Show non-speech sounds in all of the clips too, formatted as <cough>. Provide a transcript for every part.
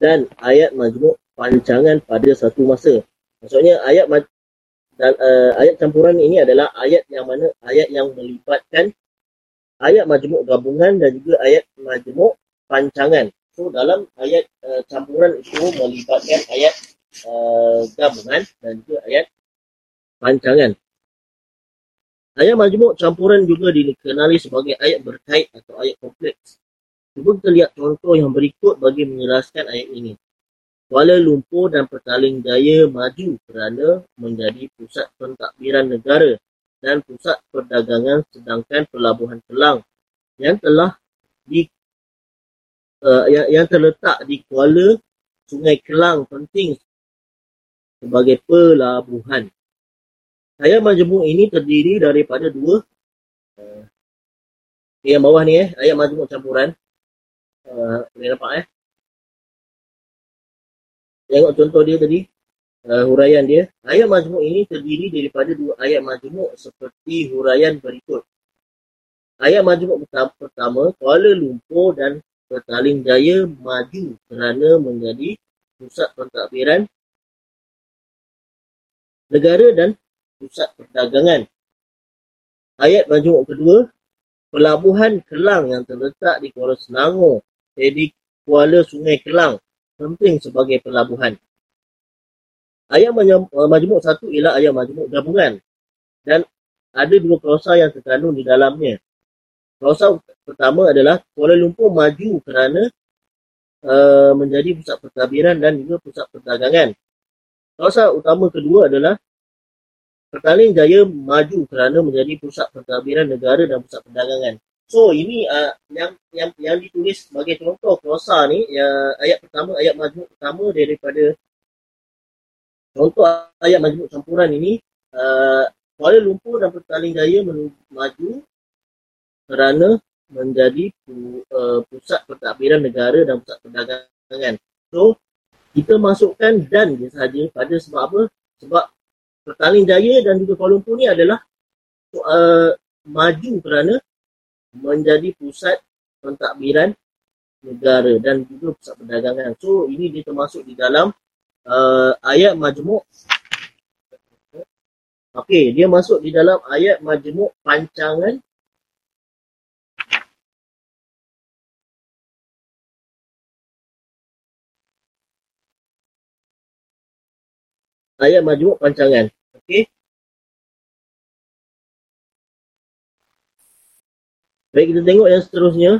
dan ayat majmuk pancangan pada satu masa. Maksudnya ayat dan uh, ayat campuran ini adalah ayat yang mana ayat yang melibatkan ayat majmuk gabungan dan juga ayat majmuk pancangan. So dalam ayat uh, campuran itu melibatkan ayat uh, gabungan dan juga ayat pancangan. Ayat majmuk campuran juga dikenali sebagai ayat berkait atau ayat kompleks. Cuba kita lihat contoh yang berikut bagi menjelaskan ayat ini. Kuala Lumpur dan Petaling Jaya maju kerana menjadi pusat pentadbiran negara dan pusat perdagangan sedangkan Pelabuhan Kelang yang telah di uh, yang, yang terletak di Kuala Sungai Kelang penting sebagai pelabuhan. Ayat majmuk ini terdiri daripada dua uh, yang bawah ni eh ayat majmuk campuran. Uh, boleh nampak eh Tengok contoh dia tadi. Uh, huraian dia. Ayat majmuk ini terdiri daripada dua ayat majmuk seperti huraian berikut. Ayat majmuk pertama, Kuala Lumpur dan Petaling Jaya maju kerana menjadi pusat pentadbiran negara dan pusat perdagangan. Ayat majmuk kedua, Pelabuhan Kelang yang terletak di Kuala Selangor, jadi Kuala Sungai Kelang penting sebagai pelabuhan. Ayat uh, majmuk satu ialah ayat majmuk gabungan dan ada dua klausa yang terkandung di dalamnya. Klausa pertama adalah Kuala Lumpur maju kerana uh, menjadi pusat pentadbiran dan juga pusat perdagangan. Klausa utama kedua adalah Petaling Jaya maju kerana menjadi pusat pentadbiran negara dan pusat perdagangan. So ini uh, yang yang yang ditulis sebagai contoh prosa ni ya, ayat pertama ayat majmuk pertama daripada contoh ayat majmuk campuran ini uh, Kuala Lumpur dan Petaling Jaya maju kerana menjadi pu, uh, pusat pentadbiran negara dan pusat perdagangan. So kita masukkan dan je sahaja pada sebab apa? Sebab Petaling Jaya dan juga Kuala Lumpur ni adalah uh, maju kerana menjadi pusat pentadbiran negara dan juga pusat perdagangan. So ini dia termasuk di dalam uh, ayat majmuk. Okey, dia masuk di dalam ayat majmuk pancangan ayat majmuk pancangan. Okey. Baik, kita tengok yang seterusnya.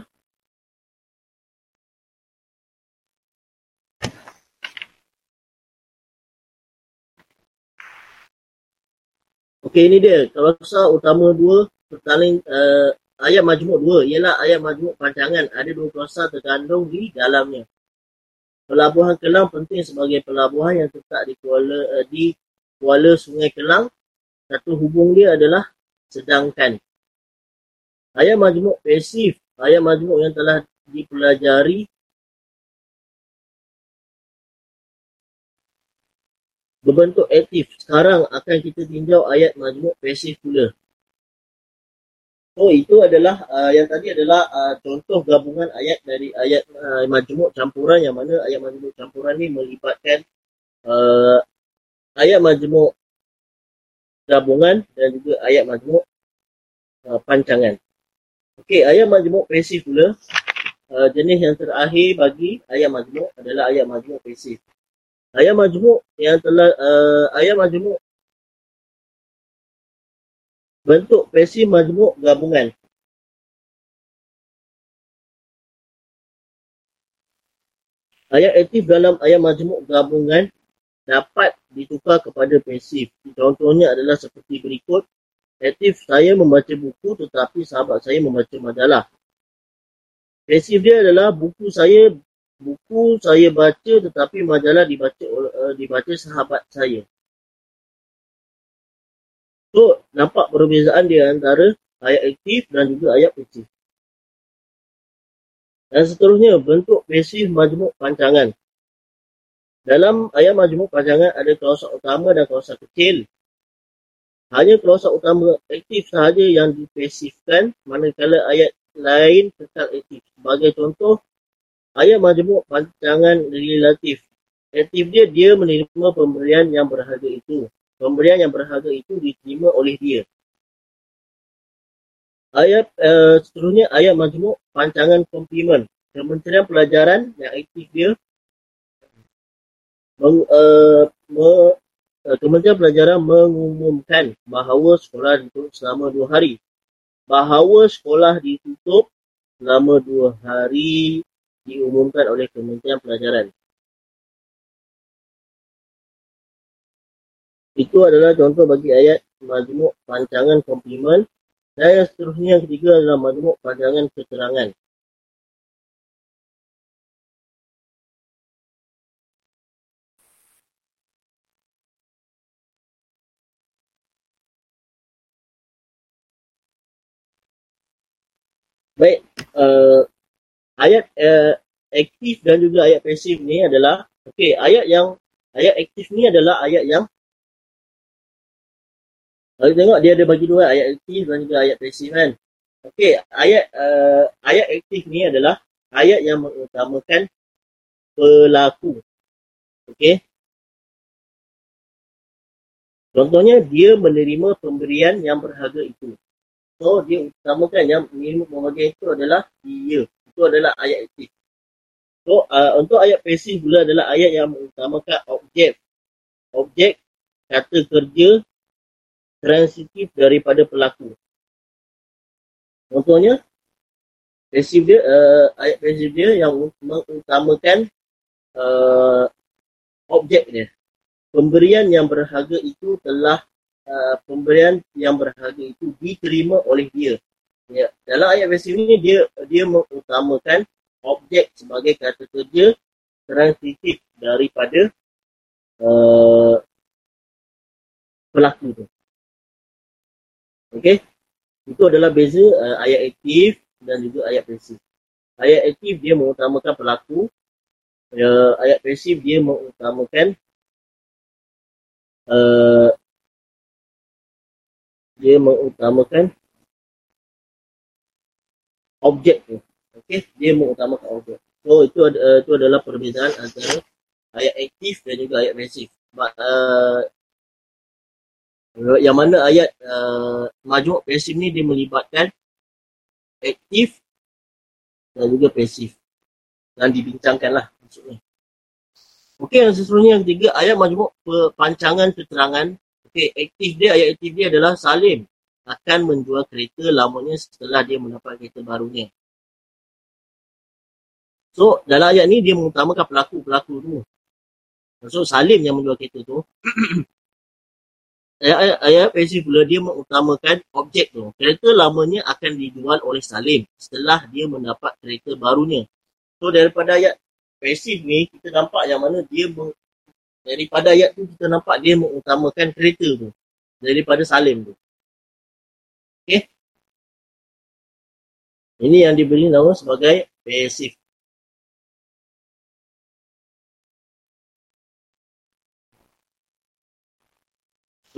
Okey, ini dia. Kausa utama dua, pertaling uh, ayat majmuk dua. Ialah ayat majmuk pancangan. Ada dua kuasa terkandung di dalamnya. Pelabuhan Kelang penting sebagai pelabuhan yang terletak di Kuala, uh, di Kuala Sungai Kelang. Satu hubung dia adalah sedangkan. Ayat majmuk pasif, ayat majmuk yang telah dipelajari berbentuk aktif. Sekarang akan kita tinjau ayat majmuk pasif pula. So itu adalah uh, yang tadi adalah uh, contoh gabungan ayat dari ayat uh, majmuk campuran yang mana ayat majmuk campuran ni melibatkan uh, ayat majmuk gabungan dan juga ayat majmuk uh, pancangan. Okey, ayat majmuk pasif pula. Uh, jenis yang terakhir bagi ayat majmuk adalah ayat majmuk pasif. Ayat majmuk yang telah uh, ayat majmuk bentuk pasif majmuk gabungan. Ayat aktif dalam ayat majmuk gabungan dapat ditukar kepada pasif. Contohnya adalah seperti berikut. Aktif saya membaca buku tetapi sahabat saya membaca majalah. Pasif dia adalah buku saya buku saya baca tetapi majalah dibaca uh, dibaca sahabat saya. So, nampak perbezaan dia antara ayat aktif dan juga ayat pasif. Dan seterusnya, bentuk pasif majmuk pancangan. Dalam ayat majmuk pancangan ada klausa utama dan klausa kecil. Hanya klausa utama aktif sahaja yang dipasifkan manakala ayat lain tetap aktif. Sebagai contoh, ayat majmuk pancangan relatif. Relatif dia, dia menerima pemberian yang berharga itu. Pemberian yang berharga itu diterima oleh dia. Ayat uh, seterusnya ayat majmuk pancangan komplimen. Kementerian Pelajaran yang aktif dia meng, uh, me, Kementerian Pelajaran mengumumkan bahawa sekolah ditutup selama dua hari. Bahawa sekolah ditutup selama dua hari diumumkan oleh Kementerian Pelajaran. Itu adalah contoh bagi ayat majmuk pancangan komplimen dan yang seterusnya yang ketiga adalah majmuk pandangan keterangan. Baik, uh, ayat uh, aktif dan juga ayat pasif ni adalah okey, ayat yang ayat aktif ni adalah ayat yang kalau tengok dia ada bagi dua ayat aktif dan juga ayat pasif kan. Okey, ayat uh, ayat aktif ni adalah ayat yang mengutamakan pelaku. Okey. Contohnya dia menerima pemberian yang berharga itu. So dia utamakan yang menerima pemberian itu adalah dia. Itu adalah ayat aktif. So uh, untuk ayat pasif pula adalah ayat yang mengutamakan objek. Objek kata kerja transitif daripada pelaku. Contohnya, pasif dia, uh, ayat pasif dia yang mengutamakan uh, objek dia. Pemberian yang berharga itu telah uh, pemberian yang berharga itu diterima oleh dia. Ya, dalam ayat pasif ini dia dia mengutamakan objek sebagai kata kerja transitif daripada uh, pelaku tu. Okey. Itu adalah beza uh, ayat aktif dan juga ayat pasif. Ayat aktif dia mengutamakan pelaku. Uh, ayat pasif dia mengutamakan uh, dia mengutamakan objek tu. Okey, dia mengutamakan objek. So itu uh, itu adalah perbezaan antara ayat aktif dan juga ayat pasif. Uh, yang mana ayat uh, majmuk pasif ni dia melibatkan aktif dan juga pasif dan dibincangkan lah maksudnya. Okey, yang seterusnya yang ketiga, ayat majmuk pancangan keterangan. Okey, aktif dia, ayat aktif dia adalah Salim akan menjual kereta lamanya setelah dia mendapat kereta barunya. So, dalam ayat ni dia mengutamakan pelaku-pelaku tu. So, Salim yang menjual kereta tu. <clears throat> ayat, ayat pasif pula dia mengutamakan objek tu. Kereta lamanya akan dijual oleh Salim setelah dia mendapat kereta barunya. So daripada ayat pasif ni kita nampak yang mana dia meng, daripada ayat tu kita nampak dia mengutamakan kereta tu daripada Salim tu. Okay. Ini yang diberi nama sebagai pasif.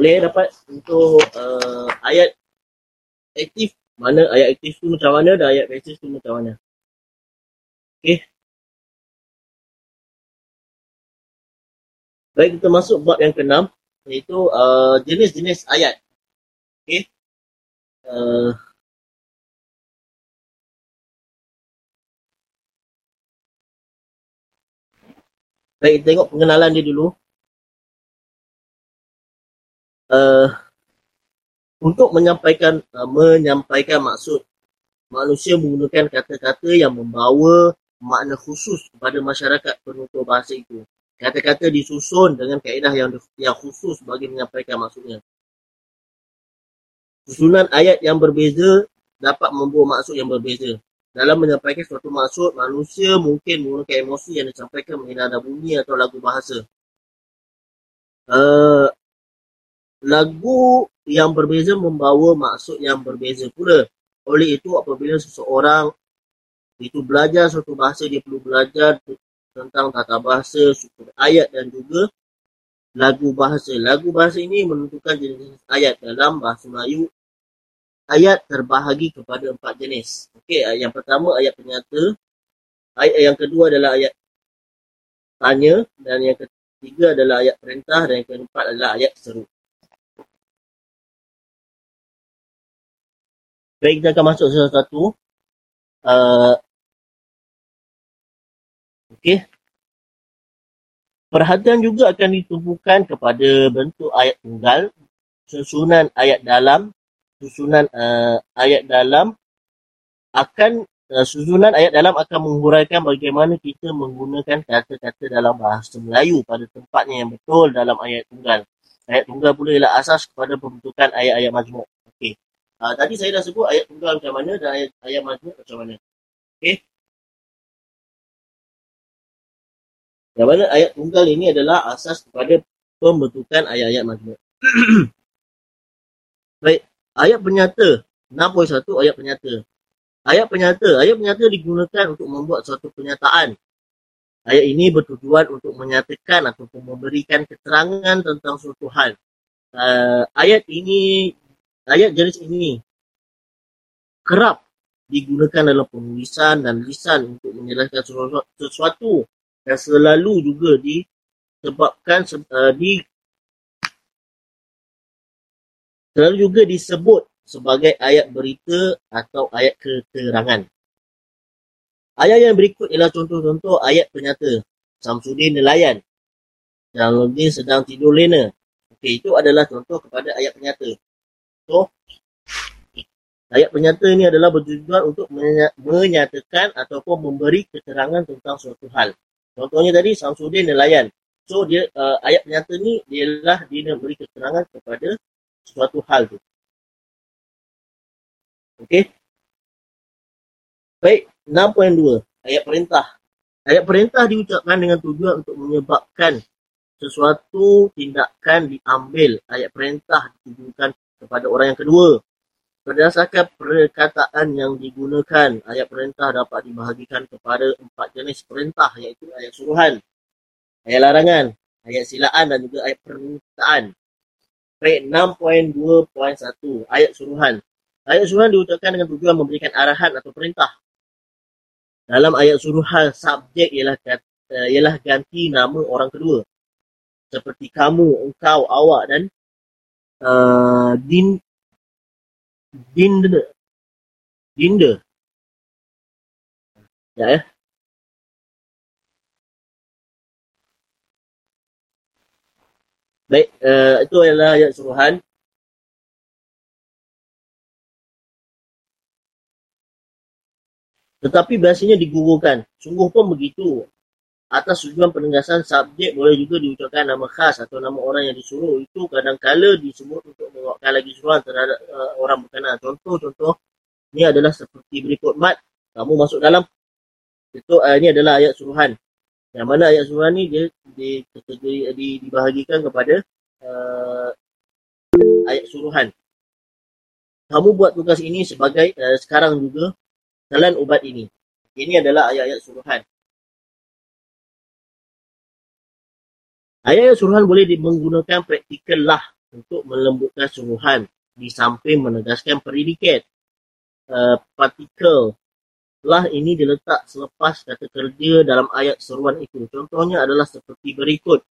boleh dapat untuk uh, ayat aktif mana ayat aktif tu macam mana dan ayat pasif tu macam mana. Okey. Baik kita masuk bab yang keenam iaitu uh, jenis-jenis ayat. Okey. Uh, Baik, tengok pengenalan dia dulu. uh, untuk menyampaikan uh, menyampaikan maksud manusia menggunakan kata-kata yang membawa makna khusus kepada masyarakat penutur bahasa itu. Kata-kata disusun dengan kaedah yang yang khusus bagi menyampaikan maksudnya. Susunan ayat yang berbeza dapat membawa maksud yang berbeza. Dalam menyampaikan suatu maksud, manusia mungkin menggunakan emosi yang disampaikan mengenai bunyi atau lagu bahasa. Uh, lagu yang berbeza membawa maksud yang berbeza pula. Oleh itu apabila seseorang itu belajar suatu bahasa dia perlu belajar tentang tata bahasa, struktur ayat dan juga lagu bahasa. Lagu bahasa ini menentukan jenis ayat dalam bahasa Melayu. Ayat terbahagi kepada empat jenis. Okey, yang pertama ayat penyata. ayat yang kedua adalah ayat tanya dan yang ketiga adalah ayat perintah dan yang keempat adalah ayat seru. Baik, kita akan masuk satu-satu. Uh, Okey. Perhatian juga akan ditumpukan kepada bentuk ayat tunggal, susunan ayat dalam, susunan uh, ayat dalam akan uh, susunan ayat dalam akan menguraikan bagaimana kita menggunakan kata-kata dalam bahasa Melayu pada tempatnya yang betul dalam ayat tunggal. Ayat tunggal pula ialah asas kepada pembentukan ayat-ayat majmuk. Okey. Uh, tadi saya dah sebut ayat tunggal macam mana dan ayat, ayat majmuk macam mana. Okey. Yang mana ayat tunggal ini adalah asas kepada pembentukan ayat-ayat majmuk. <clears throat> Baik, ayat penyata. 6.1 ayat penyata. Ayat penyata. Ayat penyata digunakan untuk membuat suatu pernyataan. Ayat ini bertujuan untuk menyatakan ataupun memberikan keterangan tentang suatu hal. Uh, ayat ini ayat jenis ini kerap digunakan dalam penulisan dan lisan untuk menjelaskan sesuatu dan selalu juga disebabkan uh, di selalu juga disebut sebagai ayat berita atau ayat keterangan. Ayat yang berikut ialah contoh-contoh ayat penyata. Samsudin nelayan. Jalaluddin sedang tidur lena. Okey, itu adalah contoh kepada ayat penyata. So, ayat penyata ini adalah bertujuan untuk menyatakan ataupun memberi keterangan tentang suatu hal. Contohnya tadi Samsudin nelayan. So dia uh, ayat penyata ni ialah dia beri keterangan kepada suatu hal tu. Okey. Baik, 6.2 ayat perintah. Ayat perintah diucapkan dengan tujuan untuk menyebabkan sesuatu tindakan diambil. Ayat perintah ditujukan kepada orang yang kedua. Berdasarkan perkataan yang digunakan, ayat perintah dapat dibahagikan kepada empat jenis perintah iaitu ayat suruhan, ayat larangan, ayat silaan dan juga ayat permintaan. Baik, 6.2.1, ayat suruhan. Ayat suruhan diucapkan dengan tujuan memberikan arahan atau perintah. Dalam ayat suruhan, subjek ialah, ialah ganti nama orang kedua. Seperti kamu, engkau, awak dan uh, din Dinda. Ya, ya. Baik, uh, itu adalah ayat suruhan. Tetapi biasanya digugurkan. Sungguh pun begitu atas tujuan penegasan subjek boleh juga diucapkan nama khas atau nama orang yang disuruh itu kadang-kala disebut untuk menguatkan lagi suruhan terhadap uh, orang berkenaan. Contoh-contoh ini adalah seperti berikut mat kamu masuk dalam itu uh, ini adalah ayat suruhan. Yang mana ayat suruhan ni dia di, di, di, dibahagikan kepada uh, ayat suruhan. Kamu buat tugas ini sebagai uh, sekarang juga jalan ubat ini. Ini adalah ayat-ayat suruhan. Ayat suruhan boleh menggunakan praktikal lah untuk melembutkan suruhan di samping menegaskan predikat. Uh, partikel lah ini diletak selepas kata kerja dalam ayat seruan itu. Contohnya adalah seperti berikut.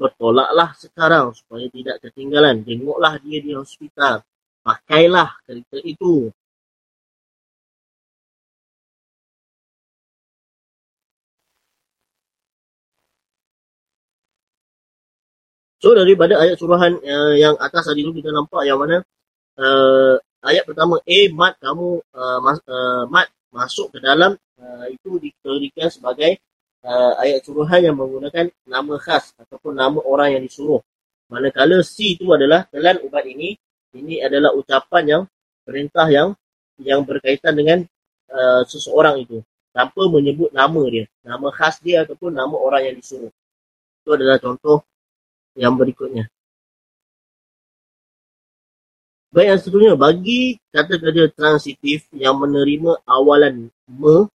Bertolaklah sekarang supaya tidak ketinggalan. Tengoklah dia di hospital. Pakailah kereta itu. So daripada ayat suruhan uh, yang atas tadi tu kita nampak yang mana uh, ayat pertama A mat kamu uh, mas, uh, mat masuk ke dalam uh, itu diberikan sebagai uh, ayat suruhan yang menggunakan nama khas ataupun nama orang yang disuruh. Manakala C itu adalah telan ubat ini ini adalah ucapan yang perintah yang yang berkaitan dengan uh, seseorang itu tanpa menyebut nama dia, nama khas dia ataupun nama orang yang disuruh. Itu adalah contoh yang berikutnya. Baik yang seterusnya, bagi kata kerja transitif yang menerima awalan me,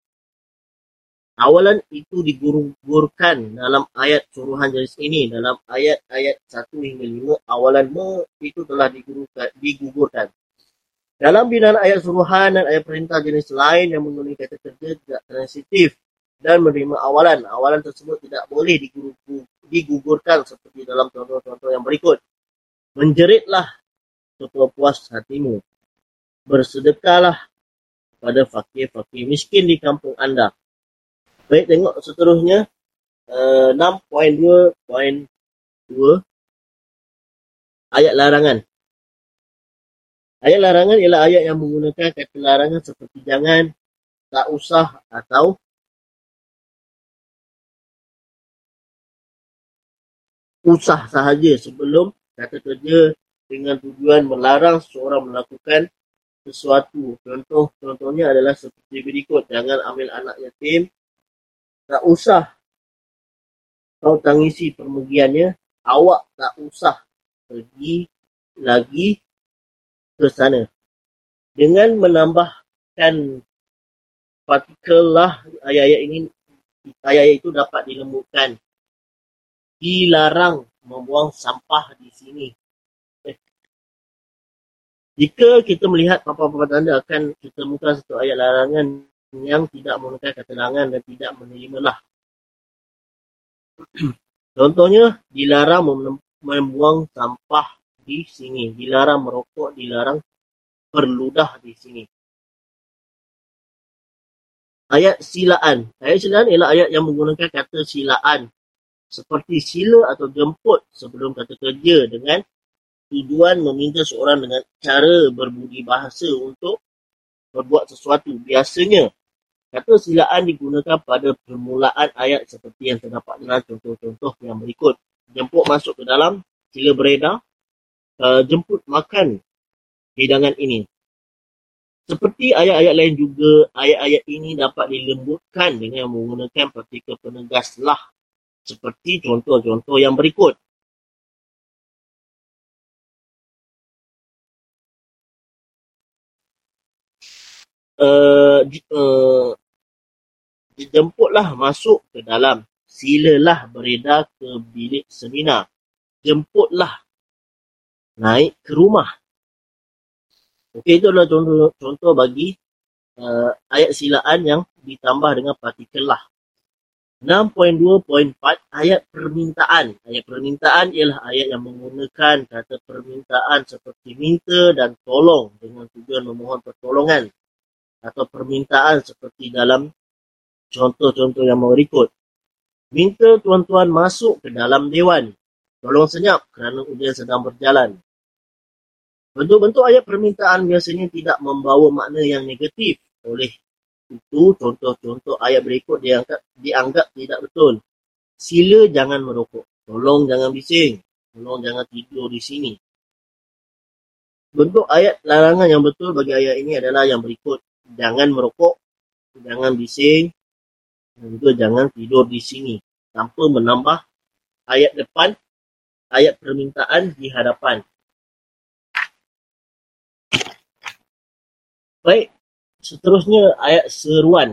awalan itu digururkan dalam ayat suruhan jenis ini. Dalam ayat-ayat 1 hingga 5, awalan me itu telah digugurkan. Dalam binaan ayat suruhan dan ayat perintah jenis lain yang menggunakan kata kerja tidak transitif dan menerima awalan. Awalan tersebut tidak boleh digugurkan seperti dalam contoh-contoh yang berikut. Menjeritlah sepuas hatimu. Bersedekahlah pada fakir-fakir miskin di kampung anda. Baik, tengok seterusnya. Uh, 6.2.2 Ayat larangan. Ayat larangan ialah ayat yang menggunakan kata larangan seperti jangan, tak usah atau usah sahaja sebelum kata kerja dengan tujuan melarang seseorang melakukan sesuatu. Contoh contohnya adalah seperti berikut. Jangan ambil anak yatim. Tak usah kau tangisi permugiannya. Awak tak usah pergi lagi ke sana. Dengan menambahkan partikel lah ayat-ayat ini, ayat-ayat itu dapat dilembutkan. Dilarang membuang sampah di sini. Eh. Jika kita melihat papan-papan tanda akan kita temukan satu ayat larangan yang tidak menggunakan kata larangan dan tidak menerima lah. <clears throat> Contohnya, dilarang membuang sampah di sini. Dilarang merokok, dilarang berludah di sini. Ayat silaan. Ayat silaan ialah ayat yang menggunakan kata silaan. Seperti sila atau jemput sebelum kata kerja dengan tujuan meminta seorang dengan cara berbudi bahasa untuk berbuat sesuatu. Biasanya, kata silaan digunakan pada permulaan ayat seperti yang terdapat dalam contoh-contoh yang berikut. Jemput masuk ke dalam, sila beredar, uh, jemput makan hidangan ini. Seperti ayat-ayat lain juga, ayat-ayat ini dapat dilembutkan dengan menggunakan partikel penegas lah. Seperti contoh-contoh yang berikut. Uh, uh, dijemputlah masuk ke dalam. Silalah beredar ke bilik seminar. Jemputlah naik ke rumah. Okey, itu adalah contoh, contoh bagi uh, ayat silaan yang ditambah dengan partikel lah. 6.2.4 ayat permintaan. Ayat permintaan ialah ayat yang menggunakan kata permintaan seperti minta dan tolong dengan tujuan memohon pertolongan atau permintaan seperti dalam contoh-contoh yang berikut. Minta tuan-tuan masuk ke dalam dewan. Tolong senyap kerana ujian sedang berjalan. Bentuk-bentuk ayat permintaan biasanya tidak membawa makna yang negatif. Oleh itu, contoh-contoh ayat berikut dianggap, dianggap tidak betul. Sila jangan merokok. Tolong jangan bising. Tolong jangan tidur di sini. Bentuk ayat larangan yang betul bagi ayat ini adalah yang berikut. Jangan merokok. Jangan bising. Dan juga jangan tidur di sini. Tanpa menambah ayat depan, ayat permintaan di hadapan. Baik, seterusnya ayat seruan.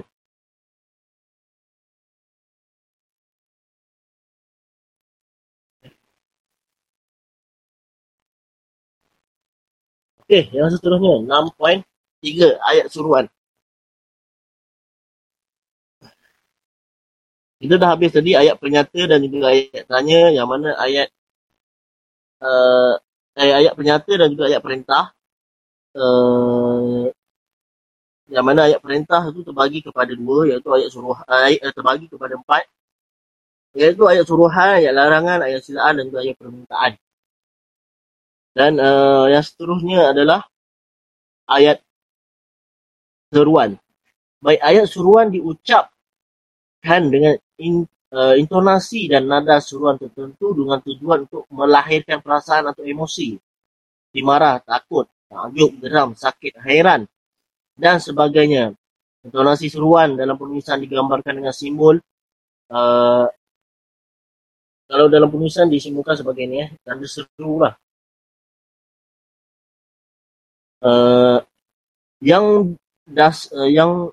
Okey, yang seterusnya 6.3 ayat seruan. Kita dah habis tadi ayat penyata dan juga ayat tanya yang mana ayat uh, ayat penyata dan juga ayat perintah uh, yang mana ayat perintah itu terbagi kepada dua iaitu ayat suruh ayat eh, terbagi kepada empat iaitu ayat suruhan, ayat larangan, ayat silaan dan juga ayat permintaan. Dan uh, yang seterusnya adalah ayat seruan. Baik ayat seruan diucapkan dengan in, uh, intonasi dan nada seruan tertentu dengan tujuan untuk melahirkan perasaan atau emosi. Dimarah, takut, takjub, geram, sakit, hairan, dan sebagainya. Intonasi seruan dalam penulisan digambarkan dengan simbol. Uh, kalau dalam penulisan disimbolkan sebagai ini ya, tanda seru lah. Uh, yang das uh, yang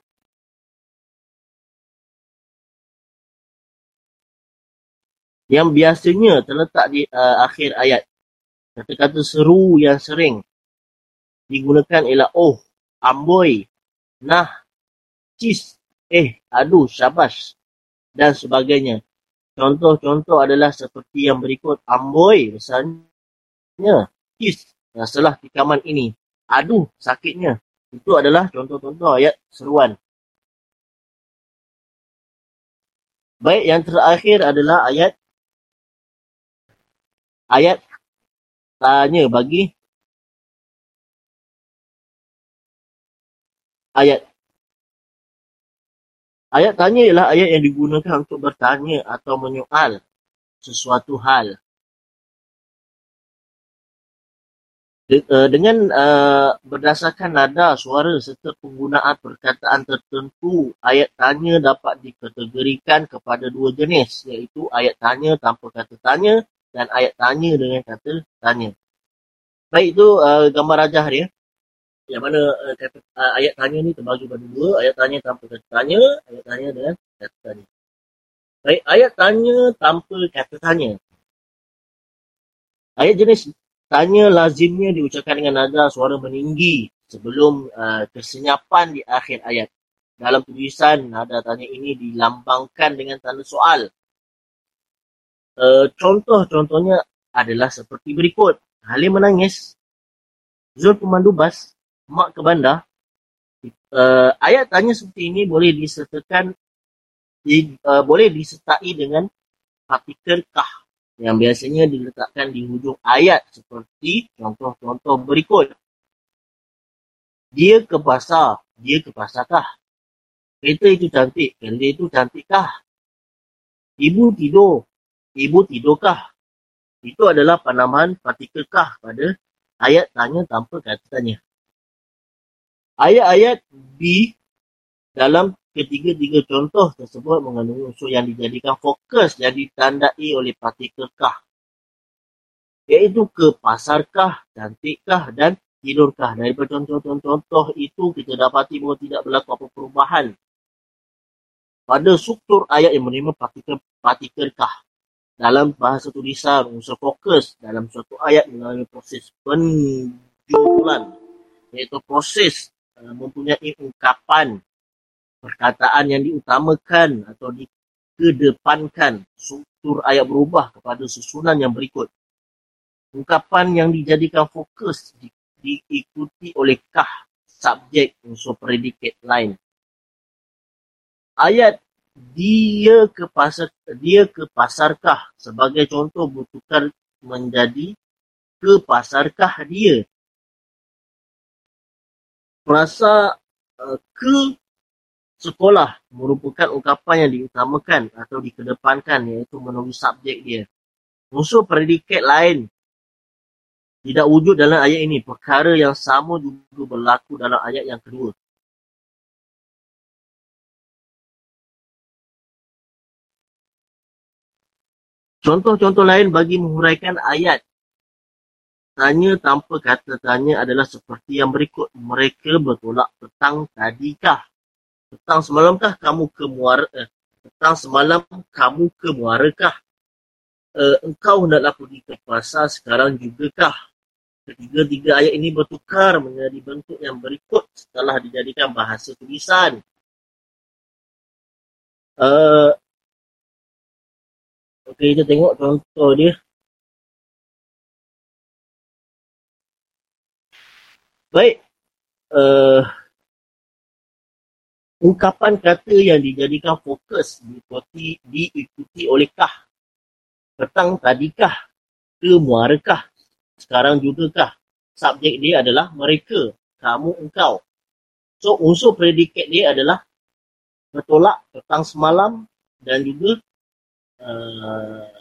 yang biasanya terletak di uh, akhir ayat. Kata-kata seru yang sering digunakan ialah oh, amboi, nah, cis, eh, aduh, syabas. dan sebagainya. Contoh-contoh adalah seperti yang berikut. Amboi misalnya. Kis setelah tikaman ini. Aduh sakitnya. Itu adalah contoh-contoh ayat seruan. Baik, yang terakhir adalah ayat ayat tanya bagi ayat ayat tanya ialah ayat yang digunakan untuk bertanya atau menyoal sesuatu hal eh, dengan uh, berdasarkan nada suara serta penggunaan perkataan tertentu ayat tanya dapat dikategorikan kepada dua jenis iaitu ayat tanya tanpa kata tanya dan ayat tanya dengan kata tanya. Baik itu uh, gambar rajah dia. Yang mana uh, kata, uh, ayat tanya ni terbagi pada dua. Ayat tanya tanpa kata tanya. Ayat tanya dengan kata tanya. Baik, ayat tanya tanpa kata tanya. Ayat jenis tanya lazimnya diucapkan dengan nada suara meninggi sebelum uh, kesenyapan di akhir ayat. Dalam tulisan, nada tanya ini dilambangkan dengan tanda soal Uh, contoh-contohnya adalah seperti berikut. Halim menangis. Zul pemandu bas. Mak ke bandar. Uh, ayat tanya seperti ini boleh disertakan di, uh, boleh disertai dengan partikel kah yang biasanya diletakkan di hujung ayat seperti contoh-contoh berikut. Dia ke pasar. Dia ke pasar kah? Kereta itu cantik. Kereta itu cantik kah? Ibu tidur ibu tidurkah? Itu adalah penambahan partikelkah pada ayat tanya tanpa kata tanya. Ayat-ayat B dalam ketiga-tiga contoh tersebut mengandung unsur yang dijadikan fokus yang ditandai oleh partikelkah. Iaitu ke pasarkah, cantikkah dan tidurkah. Dari contoh-contoh itu kita dapati bahawa tidak berlaku apa perubahan pada struktur ayat yang menerima partikel-partikelkah dalam bahasa tulisan unsur fokus dalam suatu ayat melalui proses penjualan iaitu proses uh, mempunyai ungkapan perkataan yang diutamakan atau dikedepankan. Struktur ayat berubah kepada susunan yang berikut. Ungkapan yang dijadikan fokus di, diikuti oleh kah subjek unsur predikat lain. Ayat dia ke pasar dia ke pasarkah sebagai contoh bertukar menjadi ke pasarkah dia merasa uh, ke sekolah merupakan ungkapan yang diutamakan atau dikedepankan iaitu menulis subjek dia? Unsur predikat lain tidak wujud dalam ayat ini. Perkara yang sama juga berlaku dalam ayat yang kedua. Contoh-contoh lain bagi menghuraikan ayat tanya tanpa kata tanya adalah seperti yang berikut. Mereka bertolak petang tadikah? Petang semalamkah kamu ke muara? Eh, petang semalam kamu ke muarakah? Eh, engkau hendaklah pergi ke pasar sekarang jugakah? Ketiga-tiga ayat ini bertukar menjadi bentuk yang berikut setelah dijadikan bahasa tulisan. Uh, Okey, kita tengok contoh dia. Baik. Uh, ungkapan kata yang dijadikan fokus diikuti, diikuti oleh kah. Petang tadikah? Ke? Sekarang juga kah? Subjek dia adalah mereka. Kamu, engkau. So, unsur predikat dia adalah bertolak petang semalam dan juga uh,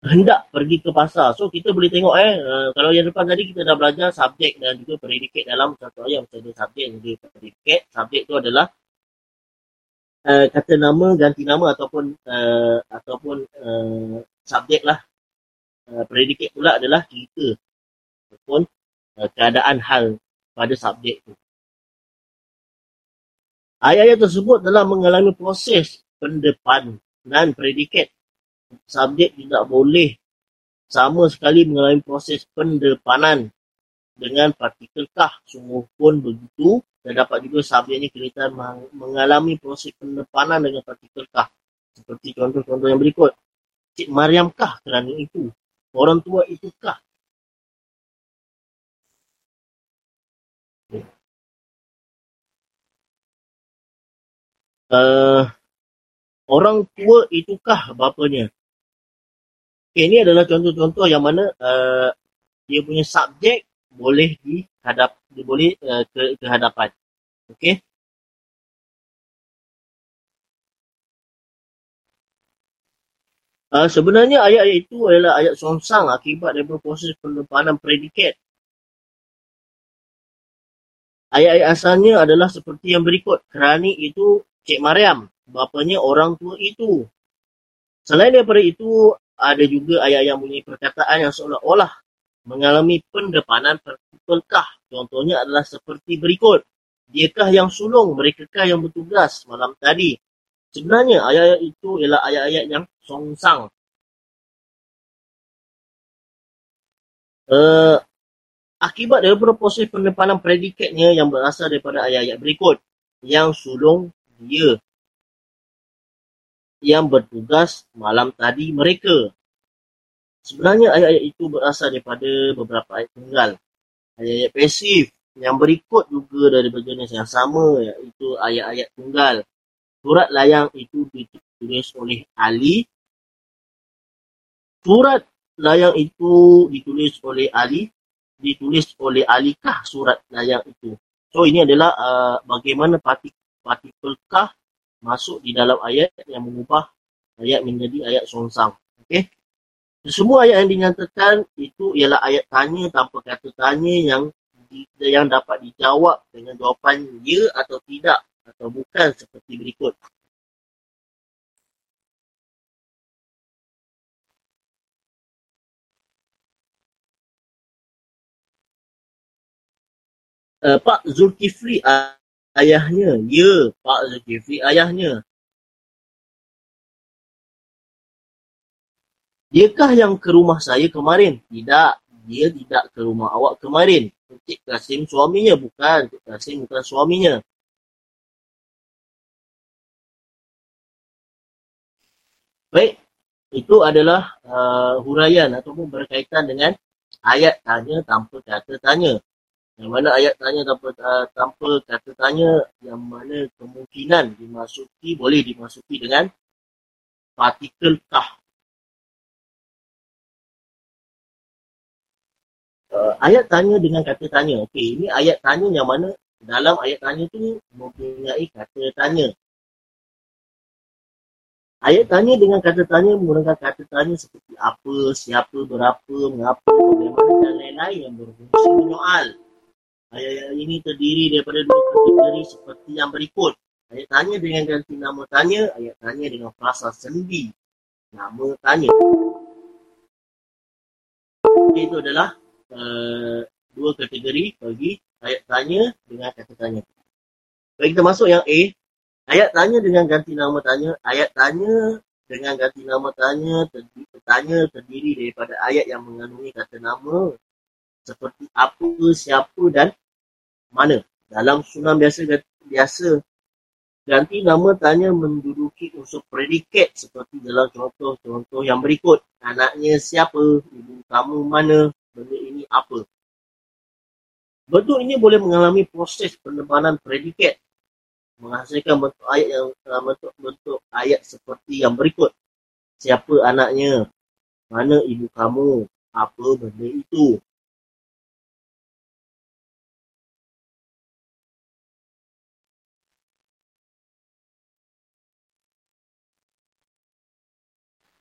hendak pergi ke pasar. So kita boleh tengok eh uh, kalau yang depan tadi kita dah belajar subjek dan juga predikat dalam satu ayat macam ada subjek dan juga predikat. Subjek tu adalah uh, kata nama ganti nama ataupun uh, ataupun uh, subjek lah. Uh, predikat pula adalah cerita ataupun uh, keadaan hal pada subjek tu. Ayat-ayat tersebut telah mengalami proses pendepan dan predikat. Subjek tidak boleh sama sekali mengalami proses pendepanan dengan partikel kah. Sungguh pun begitu. Dan dapat juga subjeknya kelihatan mengalami proses penepanan dengan partikel kah. Seperti contoh-contoh yang berikut. Cik Mariam kah kerana itu? Orang tua itu kah? Uh, orang tua itukah bapanya? Okay, ini adalah contoh-contoh yang mana uh, dia punya subjek boleh dihadap, dia boleh uh, ke, ke hadapan. Okey. Uh, sebenarnya ayat-ayat itu adalah ayat songsang akibat daripada proses penempanan predikat. Ayat-ayat asalnya adalah seperti yang berikut. Kerani itu Cik Mariam, bapanya orang tua itu. Selain daripada itu, ada juga ayat yang bunyi perkataan yang seolah-olah mengalami pendepanan perkah. Contohnya adalah seperti berikut. Diakah yang sulung, mereka yang bertugas malam tadi. Sebenarnya ayat-ayat itu ialah ayat-ayat yang songsang. Uh, akibat daripada proses penempanan predikatnya yang berasal daripada ayat-ayat berikut. Yang sulung dia. Yang bertugas malam tadi mereka. Sebenarnya ayat-ayat itu berasal daripada beberapa ayat tunggal. Ayat-ayat pasif yang berikut juga dari berjenis yang sama iaitu ayat-ayat tunggal. Surat layang itu ditulis oleh Ali surat layang itu ditulis oleh Ali, ditulis oleh Ali kah surat layang itu. So ini adalah uh, bagaimana partikel kah masuk di dalam ayat yang mengubah ayat menjadi ayat songsang. Okey. Semua ayat yang dinyatakan itu ialah ayat tanya tanpa kata tanya yang yang dapat dijawab dengan jawapan ya atau tidak atau bukan seperti berikut. uh, Pak Zulkifli ayahnya. Ya, Pak Zulkifli ayahnya. Diakah yang ke rumah saya kemarin? Tidak. Dia tidak ke rumah awak kemarin. Cik Kasim suaminya. Bukan. Cik Kasim bukan suaminya. Baik. Itu adalah uh, huraian ataupun berkaitan dengan ayat tanya tanpa kata tanya. Yang mana ayat tanya tanpa, uh, tanpa kata tanya yang mana kemungkinan dimasuki boleh dimasuki dengan partikel kah. Uh, ayat tanya dengan kata tanya. Okey, ini ayat tanya yang mana dalam ayat tanya tu mempunyai kata tanya. Ayat tanya dengan kata tanya menggunakan kata tanya seperti apa, siapa, berapa, mengapa, bagaimana dan lain-lain yang berfungsi menyoal. Ayat-ayat ini terdiri daripada dua kategori seperti yang berikut. Ayat tanya dengan ganti nama tanya, ayat tanya dengan frasa sendi. Nama tanya. Okay, itu adalah uh, dua kategori bagi ayat tanya dengan kata tanya. Baik, kita masuk yang A. Ayat tanya dengan ganti nama tanya. Ayat tanya dengan ganti nama tanya tanya terdiri daripada ayat yang mengandungi kata nama seperti apa, siapa dan mana. Dalam sunan biasa biasa ganti nama tanya menduduki unsur predikat seperti dalam contoh-contoh yang berikut. Anaknya siapa, ibu kamu mana, benda ini apa. Bentuk ini boleh mengalami proses penebanan predikat menghasilkan bentuk ayat yang bentuk-bentuk ayat seperti yang berikut. Siapa anaknya? Mana ibu kamu? Apa benda itu?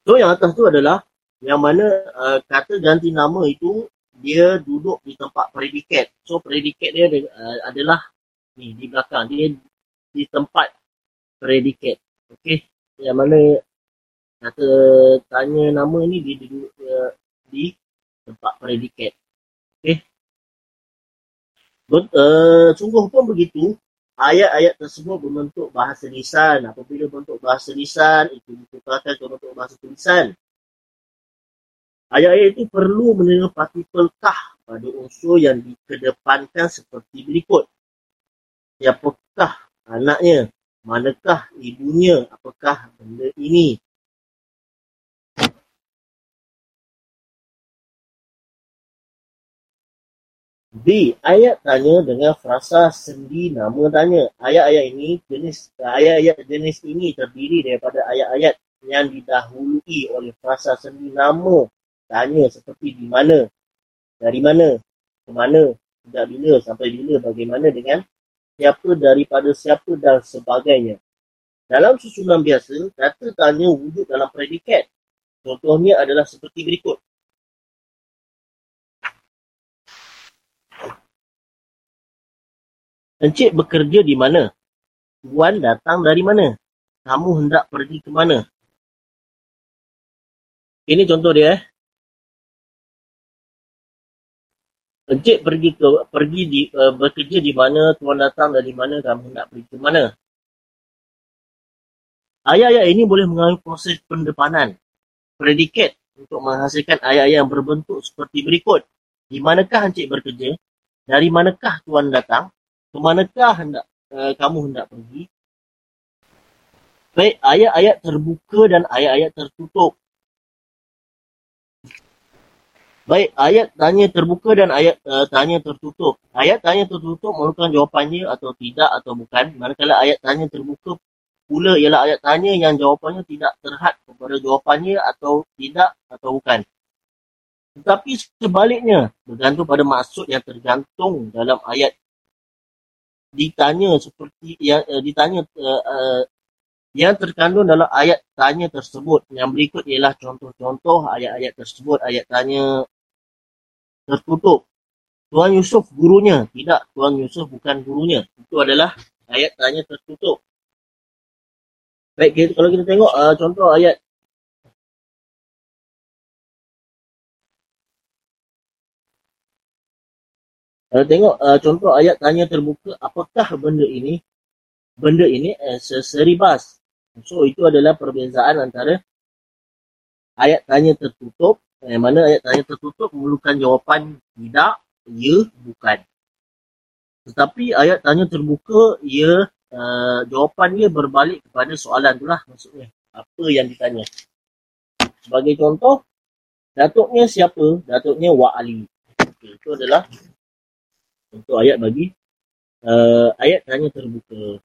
So yang atas tu adalah yang mana uh, kata ganti nama itu dia duduk di tempat predikat. So predikat dia uh, adalah ni di belakang dia di tempat predikat. Okey. Yang mana kata tanya nama ni dia duduk uh, di tempat predikat. Okey. Uh, sungguh pun begitu ayat-ayat tersebut berbentuk bahasa lisan. Apabila bentuk bahasa lisan, itu ditukarkan ke bentuk bahasa tulisan. Ayat-ayat itu perlu menerima partikel kah pada unsur yang dikedepankan seperti berikut. Siapakah anaknya? Manakah ibunya? Apakah benda ini? B. Ayat tanya dengan frasa sendi nama tanya. Ayat-ayat ini jenis ayat-ayat jenis ini terdiri daripada ayat-ayat yang didahului oleh frasa sendi nama tanya seperti di mana, dari mana, ke mana, sejak bila, sampai bila, bagaimana dengan siapa daripada siapa dan sebagainya. Dalam susunan biasa, kata tanya wujud dalam predikat. Contohnya adalah seperti berikut. Encik bekerja di mana? Tuan datang dari mana? Kamu hendak pergi ke mana? Ini contoh dia. Eh. Encik pergi ke pergi di uh, bekerja di mana? Tuan datang dari mana? Kamu hendak pergi ke mana? Ayat-ayat ini boleh mengalami proses pendepanan. Predikat untuk menghasilkan ayat-ayat yang berbentuk seperti berikut. Di manakah encik bekerja? Dari manakah tuan datang? Ke manakah hendak uh, kamu hendak pergi? Baik, ayat-ayat terbuka dan ayat-ayat tertutup. Baik, ayat tanya terbuka dan ayat uh, tanya tertutup. Ayat tanya tertutup merupakan jawapannya atau tidak atau bukan. Manakala ayat tanya terbuka pula ialah ayat tanya yang jawapannya tidak terhad kepada jawapannya atau tidak atau bukan. Tetapi sebaliknya, bergantung pada maksud yang tergantung dalam ayat ditanya seperti yang uh, ditanya uh, uh, yang terkandung dalam ayat tanya tersebut. Yang berikut ialah contoh-contoh ayat-ayat tersebut. Ayat tanya tertutup. Tuan Yusuf gurunya. Tidak, Tuan Yusuf bukan gurunya. Itu adalah ayat tanya tertutup. Baik, kalau kita tengok uh, contoh ayat Kalau tengok uh, contoh ayat tanya terbuka, apakah benda ini? Benda ini uh, seribas. So, itu adalah perbezaan antara ayat tanya tertutup, yang mana ayat tanya tertutup memerlukan jawapan tidak, ya, bukan. Tetapi ayat tanya terbuka, ya, uh, jawapan dia berbalik kepada soalan itulah maksudnya. Apa yang ditanya. Sebagai contoh, Datuknya siapa? Datuknya Wak Ali. Okay, itu adalah untuk ayat bagi uh, ayat hanya terbuka.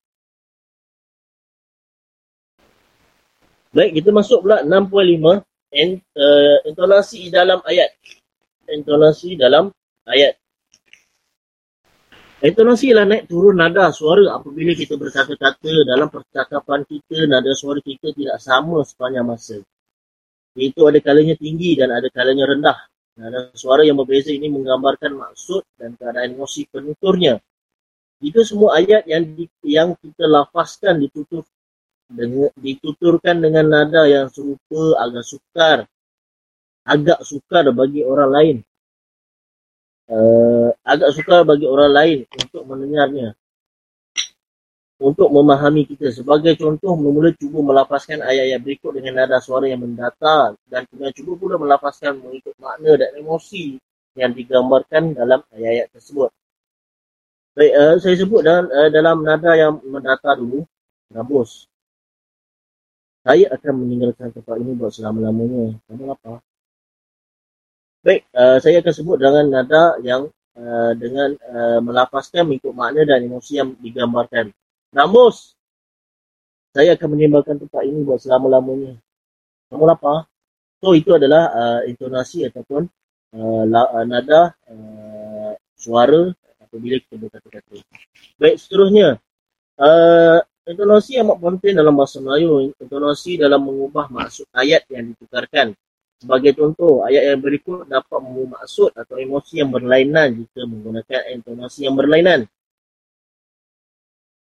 Baik, kita masuk pula 6.5 Ent, uh, intonasi dalam ayat. Intonasi dalam ayat. Intonasi ialah naik turun nada suara apabila kita berkata-kata dalam percakapan kita, nada suara kita tidak sama sepanjang masa. Itu ada kalanya tinggi dan ada kalanya rendah. Nada suara yang berbeza ini menggambarkan maksud dan keadaan emosi penuturnya. Jika semua ayat yang di, yang kita lafazkan ditutur dengan, dituturkan dengan nada yang serupa agak sukar, agak sukar bagi orang lain, uh, agak sukar bagi orang lain untuk mendengarnya untuk memahami kita. Sebagai contoh, mula-mula cuba melafazkan ayat-ayat berikut dengan nada suara yang mendata dan kemudian cuba pula melafazkan mengikut makna dan emosi yang digambarkan dalam ayat-ayat tersebut. Baik, uh, saya sebut dalam, uh, dalam nada yang mendata dulu, Rabus. Saya akan meninggalkan tempat ini buat selama-lamanya. Kamu apa? Baik, uh, saya akan sebut dengan nada yang uh, dengan uh, melafazkan mengikut makna dan emosi yang digambarkan. Rambus. Saya akan menimbalkan tempat ini buat selama-lamanya. Kamu lapar? So, itu adalah uh, intonasi ataupun uh, uh, nada uh, suara apabila kita berkata-kata. Baik, seterusnya. Uh, intonasi amat penting dalam bahasa Melayu. Intonasi dalam mengubah maksud ayat yang ditukarkan. Sebagai contoh, ayat yang berikut dapat mengubah maksud atau emosi yang berlainan jika menggunakan intonasi yang berlainan.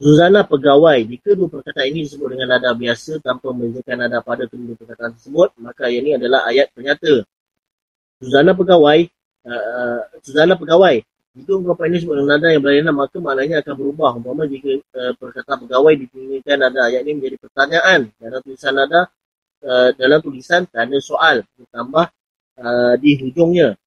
Zuzana pegawai. Jika dua perkataan ini disebut dengan nada biasa tanpa membezakan nada pada kedua perkataan tersebut, maka ini adalah ayat penyata. Zuzana pegawai. Uh, Zuzana pegawai. Jika ungkapan ini disebut dengan nada yang berlainan, maka maknanya akan berubah. Umpama jika uh, perkataan pegawai ditinggalkan nada ayat ini menjadi pertanyaan dalam tulisan nada uh, dalam tulisan tanda soal ditambah uh, di hujungnya.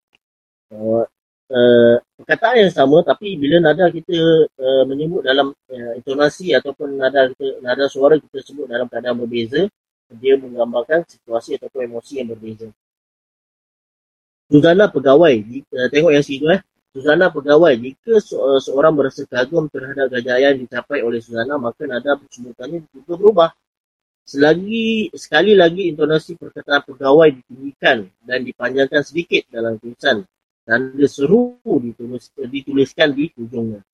Uh, uh, perkataan yang sama tapi bila nada kita uh, menyebut dalam uh, intonasi ataupun nada kita, nada suara kita sebut dalam keadaan berbeza dia menggambarkan situasi ataupun emosi yang berbeza. Suzana pegawai, uh, tengok yang situ eh. Suzana pegawai, jika se- seorang berasa kagum terhadap kejayaan dicapai oleh Suzana, maka nada sebutannya juga berubah. Selagi sekali lagi intonasi perkataan pegawai ditinggikan dan dipanjangkan sedikit dalam tulisan tanda seru ditulis, dituliskan di ujungnya.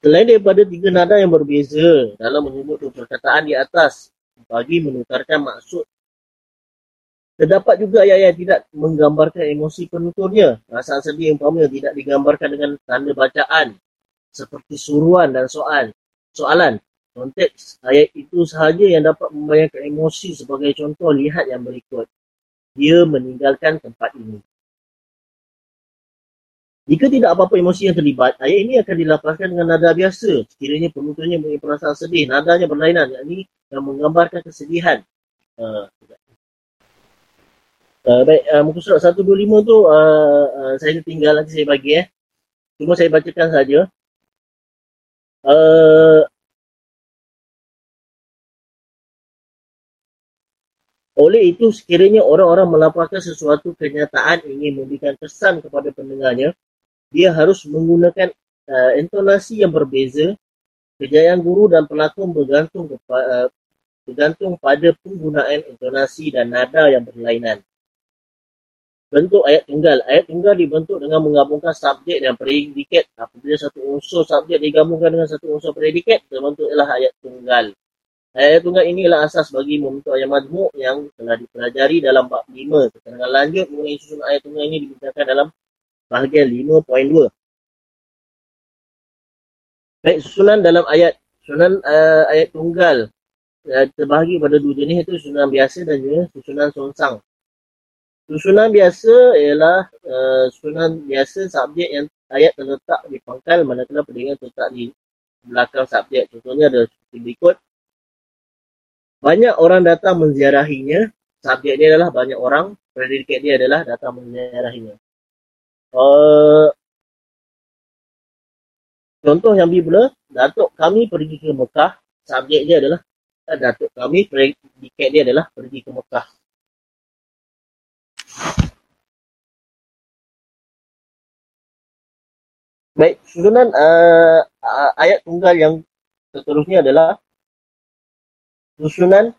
Selain daripada tiga nada yang berbeza dalam menyebut perkataan di atas bagi menukarkan maksud Terdapat juga ayat yang tidak menggambarkan emosi penuturnya. Rasa sedih umpamanya tidak digambarkan dengan tanda bacaan seperti suruhan dan soal soalan. Konteks ayat itu sahaja yang dapat membayangkan emosi sebagai contoh lihat yang berikut. Dia meninggalkan tempat ini. Jika tidak apa-apa emosi yang terlibat, ayat ini akan dilapaskan dengan nada biasa. Sekiranya penuturnya mempunyai perasaan sedih, nadanya berlainan. Yang yang menggambarkan kesedihan. Uh, uh, baik, uh, muka surat 125 tu uh, uh, saya tinggal nanti saya bagi eh. Cuma saya bacakan saja. Uh, oleh itu, sekiranya orang-orang melaporkan sesuatu kenyataan ingin memberikan kesan kepada pendengarnya, dia harus menggunakan uh, intonasi yang berbeza. Kejayaan guru dan pelakon bergantung uh, bergantung pada penggunaan intonasi dan nada yang berlainan. Bentuk ayat tunggal. Ayat tunggal dibentuk dengan menggabungkan subjek dan predikat. Apabila satu unsur subjek digabungkan dengan satu unsur predikat, terbentuklah ayat tunggal. Ayat tunggal ini adalah asas bagi membentuk ayat majmuk yang telah dipelajari dalam bab 5. Keterangan lanjut mengenai susun ayat tunggal ini dibincangkan dalam bahagian 5.2. Baik, susunan dalam ayat susunan uh, ayat tunggal uh, terbahagi pada dua jenis iaitu susunan biasa dan juga susunan sonsang. Susunan biasa ialah uh, susunan biasa subjek yang ayat terletak di pangkal manakala pendengar terletak di belakang subjek. Contohnya ada seperti berikut. Banyak orang datang menziarahinya. Subjek dia adalah banyak orang. Predikat dia adalah datang menziarahinya. Uh, contoh yang bila Datuk kami pergi ke Mekah. Subjek dia adalah Datuk kami, predikat dia adalah pergi ke Mekah. Baik, susunan uh, ayat tunggal yang seterusnya adalah susunan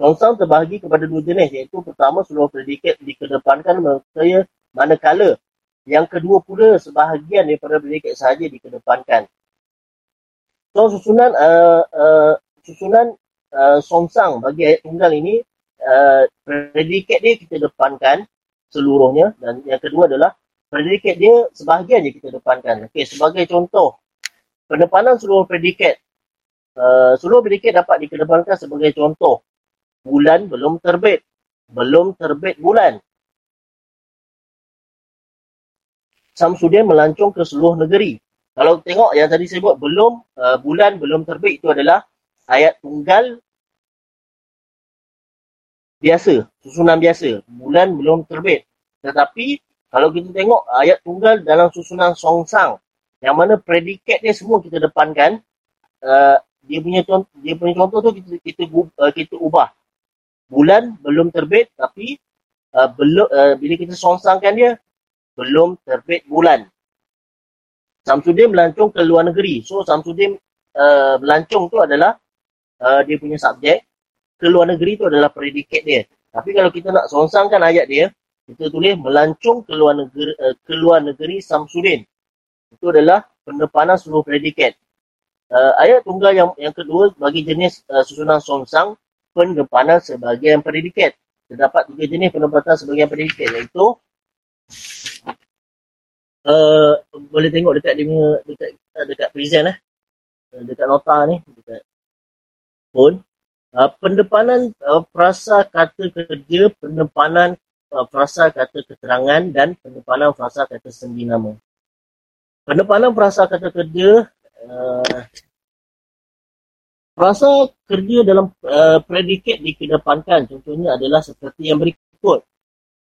songsang terbahagi kepada dua jenis iaitu pertama seluruh predikat dikedepankan manakala, manakala yang kedua pula sebahagian daripada predikat sahaja dikedepankan. So susunan uh, uh, susunan uh, songsang bagi ayat tunggal ini uh, predikat dia kita depankan seluruhnya dan yang kedua adalah predikat dia sebahagian je kita depankan. Okey, sebagai contoh, pendepanan seluruh predikat. Uh, seluruh predikat dapat dikedepankan sebagai contoh. Bulan belum terbit. Belum terbit bulan. Samsudin melancong ke seluruh negeri. Kalau tengok yang tadi saya buat, belum, uh, bulan belum terbit itu adalah ayat tunggal biasa, susunan biasa. Bulan belum terbit. Tetapi kalau kita tengok ayat tunggal dalam susunan songsang, yang mana predikat dia semua kita depankan, uh, dia punya contoh, dia punya contoh tu kita kita uh, kita ubah. Bulan belum terbit tapi uh, belum uh, bila kita songsangkan dia belum terbit bulan. Samsudin melancong ke luar negeri. So Samsudin uh, melancong tu adalah uh, dia punya subjek. Ke luar negeri tu adalah predikat dia. Tapi kalau kita nak songsangkan ayat dia, kita tulis melancong ke luar negeri, uh, ke luar negeri Samsudin. Itu adalah pendepanan seluruh predikat. Uh, ayat tunggal yang yang kedua bagi jenis uh, susunan songsang pendepanan sebagian predikat. Terdapat tiga jenis penempatan sebagian predikat iaitu uh, boleh tengok dekat punya dekat dekat present eh. Dekat nota ni dekat phone. Uh, pendepanan uh, frasa kata kerja, pendepanan uh, frasa kata keterangan dan pendepanan frasa kata sendi nama. Pendepanan frasa kata kerja uh, frasa kerja dalam uh, predikat dikedepankan contohnya adalah seperti yang berikut.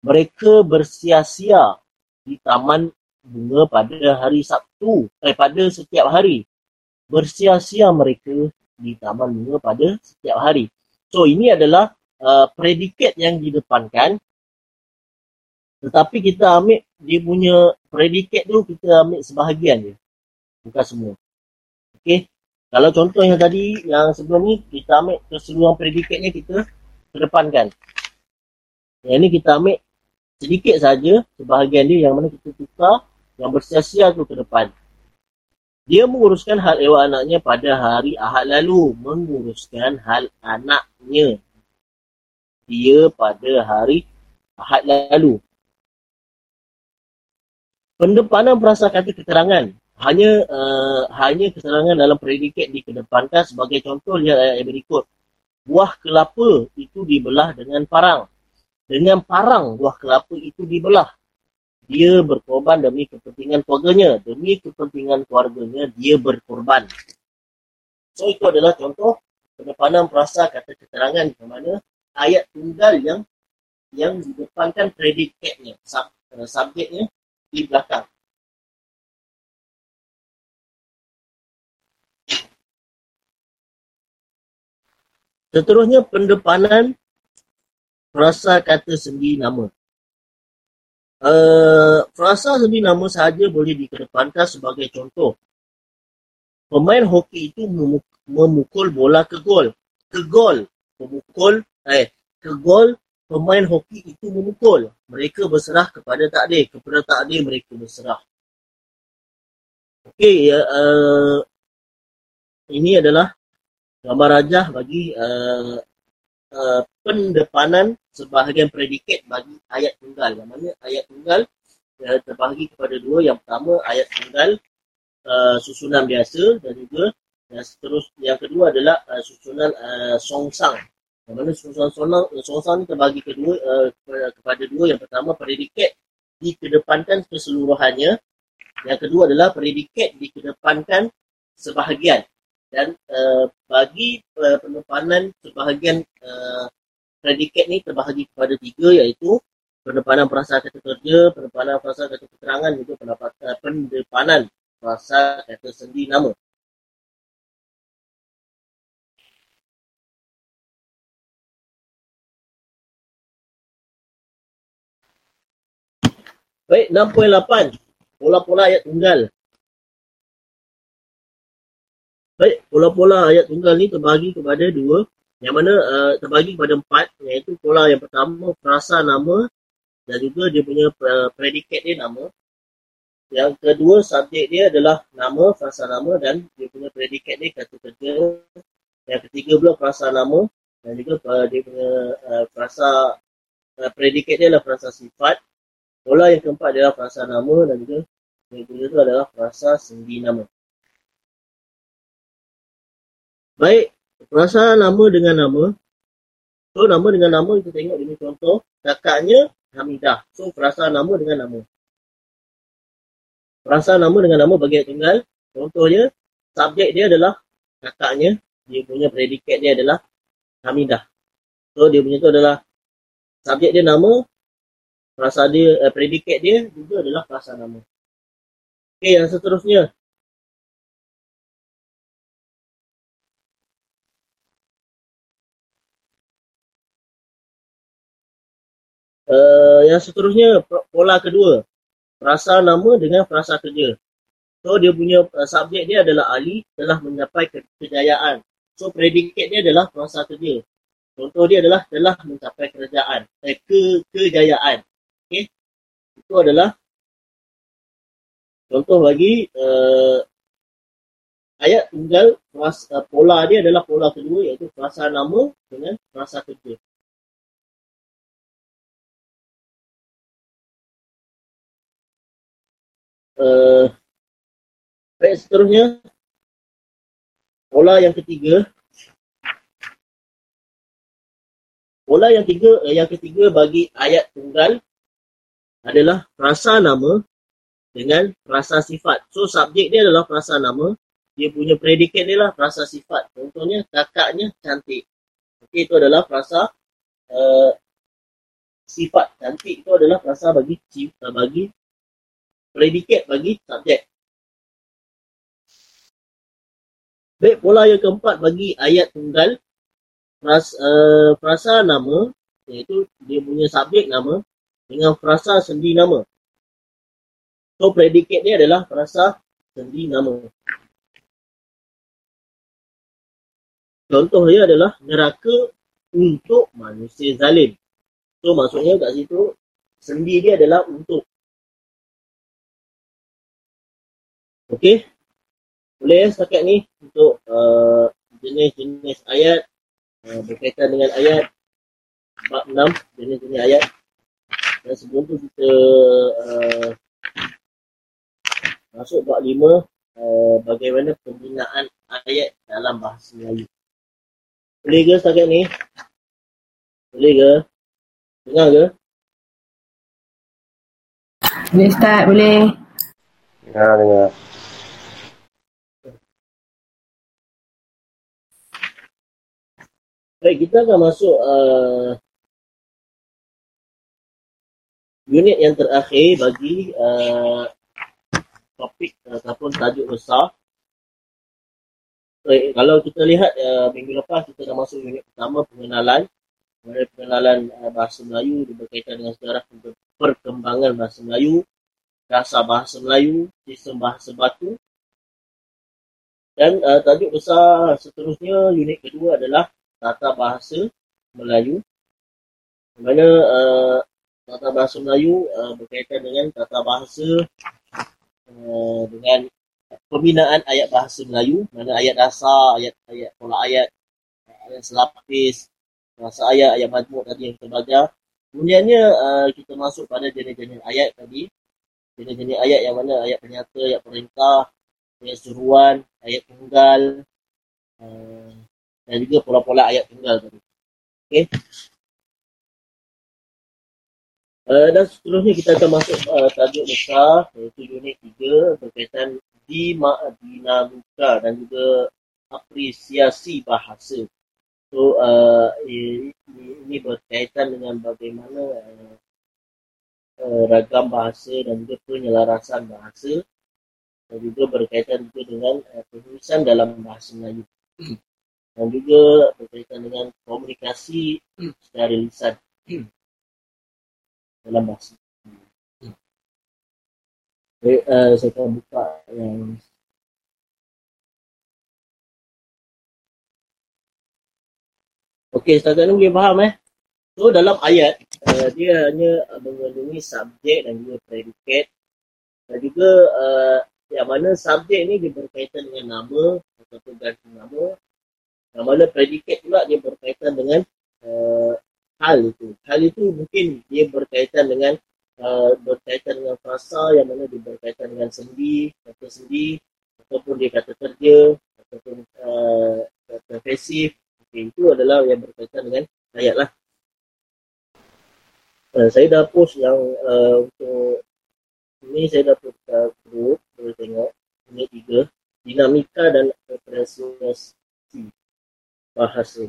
Mereka bersia-sia di taman bunga pada hari Sabtu, eh, pada setiap hari. Bersia-sia mereka di taman bunga pada setiap hari. So, ini adalah uh, predikat yang didepankan tetapi kita ambil dia punya predikat tu kita ambil sebahagian je. Bukan semua. Okey. Kalau contoh yang tadi yang sebelum ni kita ambil keseluruhan predikatnya kita kedepankan. Yang ni kita ambil sedikit saja sebahagian dia yang mana kita tukar yang bersia-sia tu ke depan. Dia menguruskan hal ewa anaknya pada hari Ahad lalu. Menguruskan hal anaknya. Dia pada hari Ahad lalu pendepanan perasa kata keterangan hanya uh, hanya keterangan dalam predikat dikedepankan sebagai contoh lihat ayat yang berikut. Buah kelapa itu dibelah dengan parang. Dengan parang buah kelapa itu dibelah. Dia berkorban demi kepentingan keluarganya. Demi kepentingan keluarganya dia berkorban. So itu adalah contoh pendepanan perasa kata keterangan di mana ayat tunggal yang yang didepankan predikatnya sub, uh, subjeknya di belakang. Seterusnya pendepanan frasa kata sendi nama. Uh, frasa sendi nama sahaja boleh dikedepankan sebagai contoh. Pemain hoki itu memukul bola ke gol. Ke gol. Memukul, eh, ke gol pemain hoki itu memukul. Mereka berserah kepada takdir. Kepada takdir mereka berserah. Okey, uh, ini adalah gambar rajah bagi uh, uh, pendepanan sebahagian predikat bagi ayat tunggal. Yang mana ayat tunggal uh, terbahagi kepada dua. Yang pertama ayat tunggal uh, susunan biasa dan juga yang seterus yang kedua adalah uh, susunan uh, songsang yang mana songsang ni terbagi kedua uh, kepada dua. Yang pertama predikat dikedepankan keseluruhannya. Yang kedua adalah predikat dikedepankan sebahagian. Dan uh, bagi uh, penempanan sebahagian uh, predikat ni terbahagi kepada tiga iaitu penempanan perasaan kata kerja, penempanan perasaan kata keterangan juga pendapat, uh, pendepanan perasaan kata sendi nama. Baik, 6.8. Pola-pola ayat tunggal. Baik, pola-pola ayat tunggal ni terbagi kepada dua. Yang mana uh, terbagi kepada empat. Iaitu pola yang pertama, frasa nama. Dan juga dia punya uh, predikat dia nama. Yang kedua, subjek dia adalah nama, frasa nama. Dan dia punya predikat dia kata kerja. Yang ketiga pula frasa nama. Dan juga uh, dia punya uh, frasa, uh, predikat dia adalah frasa sifat. Pola yang keempat adalah frasa nama dan juga yang kedua itu adalah frasa sendi nama. Baik, frasa nama dengan nama. So, nama dengan nama kita tengok ini contoh. Kakaknya Hamidah. So, frasa nama dengan nama. Frasa nama dengan nama bagi tunggal. Contohnya, subjek dia adalah kakaknya. Dia punya predikat dia adalah Hamidah. So, dia punya itu adalah subjek dia nama, Frasa dia, eh, predikat dia juga adalah frasa nama. Okey, yang seterusnya. Uh, yang seterusnya, pola kedua. Frasa nama dengan frasa kerja. So, dia punya uh, subjek dia adalah ahli telah mencapai ke- kejayaan. So, predikat dia adalah frasa kerja. Contoh dia adalah telah mencapai kerajaan, eh, ke kejayaan. Okey. Itu adalah contoh bagi uh, ayat tunggal frasa, uh, pola dia adalah pola kedua iaitu frasa nama dengan frasa kerja. Uh, baik, seterusnya pola yang ketiga pola yang tiga yang ketiga bagi ayat tunggal adalah rasa nama dengan rasa sifat. So subjek dia adalah rasa nama, dia punya predikat dia lah rasa sifat. Contohnya kakaknya cantik. Okey itu adalah rasa uh, sifat cantik itu adalah frasa bagi bagi predikat bagi subjek. Baik, pola yang keempat bagi ayat tunggal frasa, uh, frasa nama iaitu dia punya subjek nama dengan frasa sendi nama. So predikat dia adalah frasa sendi nama. Contoh dia adalah neraka untuk manusia zalim. So maksudnya kat situ sendi dia adalah untuk. Okey. Boleh ya setakat ni untuk uh, jenis-jenis ayat uh, berkaitan dengan ayat bab 6 jenis-jenis ayat dan sebelum tu kita uh, masuk bab 5 uh, bagaimana pembinaan ayat dalam bahasa Melayu boleh ke setakat ni? boleh ke? dengar ke? boleh start boleh dengar dengar Baik, kita akan masuk uh, unit yang terakhir bagi uh, topik ataupun tajuk besar. Baik, kalau kita lihat uh, minggu lepas kita dah masuk unit pertama pengenalan. Pengenalan uh, bahasa Melayu berkaitan dengan sejarah perkembangan bahasa Melayu, dasar bahasa Melayu, sistem bahasa batu. Dan uh, tajuk besar seterusnya unit kedua adalah tata bahasa Melayu di mana uh, tata bahasa Melayu uh, berkaitan dengan tata bahasa uh, dengan pembinaan ayat bahasa Melayu mana ayat dasar, ayat-ayat pola ayat, ayat selapis, bahasa ayat, ayat majmuk tadi yang kita belajar. Kemudiannya uh, kita masuk pada jenis-jenis ayat tadi. Jenis-jenis ayat yang mana ayat penyata, ayat perintah, ayat suruhan, ayat tunggal, uh, dan juga pola-pola ayat tunggal tadi. Okey. Uh, dan seterusnya kita akan masuk uh, tajuk besar iaitu unit 3 berkaitan di dinamika dan juga apresiasi bahasa. So uh, ini, ini berkaitan dengan bagaimana uh, ragam bahasa dan juga penyelarasan bahasa dan juga berkaitan juga dengan uh, penulisan dalam bahasa Melayu dan juga berkaitan dengan komunikasi secara lisan dalam bahasa. Baik, uh, saya akan buka yang Okey, setakat ni boleh faham eh. So dalam ayat, uh, dia hanya mengandungi subjek dan juga predikat. Dan juga uh, yang mana subjek ni dia berkaitan dengan nama ataupun ganti nama yang mana predikat pula dia berkaitan dengan uh, hal itu. Hal itu mungkin dia berkaitan dengan uh, berkaitan dengan frasa yang mana dia berkaitan dengan sendi, kata sendi ataupun dia kata kerja ataupun uh, kata pasif. Okay, itu adalah yang berkaitan dengan ayat lah. Uh, saya dah post yang uh, untuk ini saya dah post uh, group boleh tengok ini tiga dinamika dan apresiasi bahasa.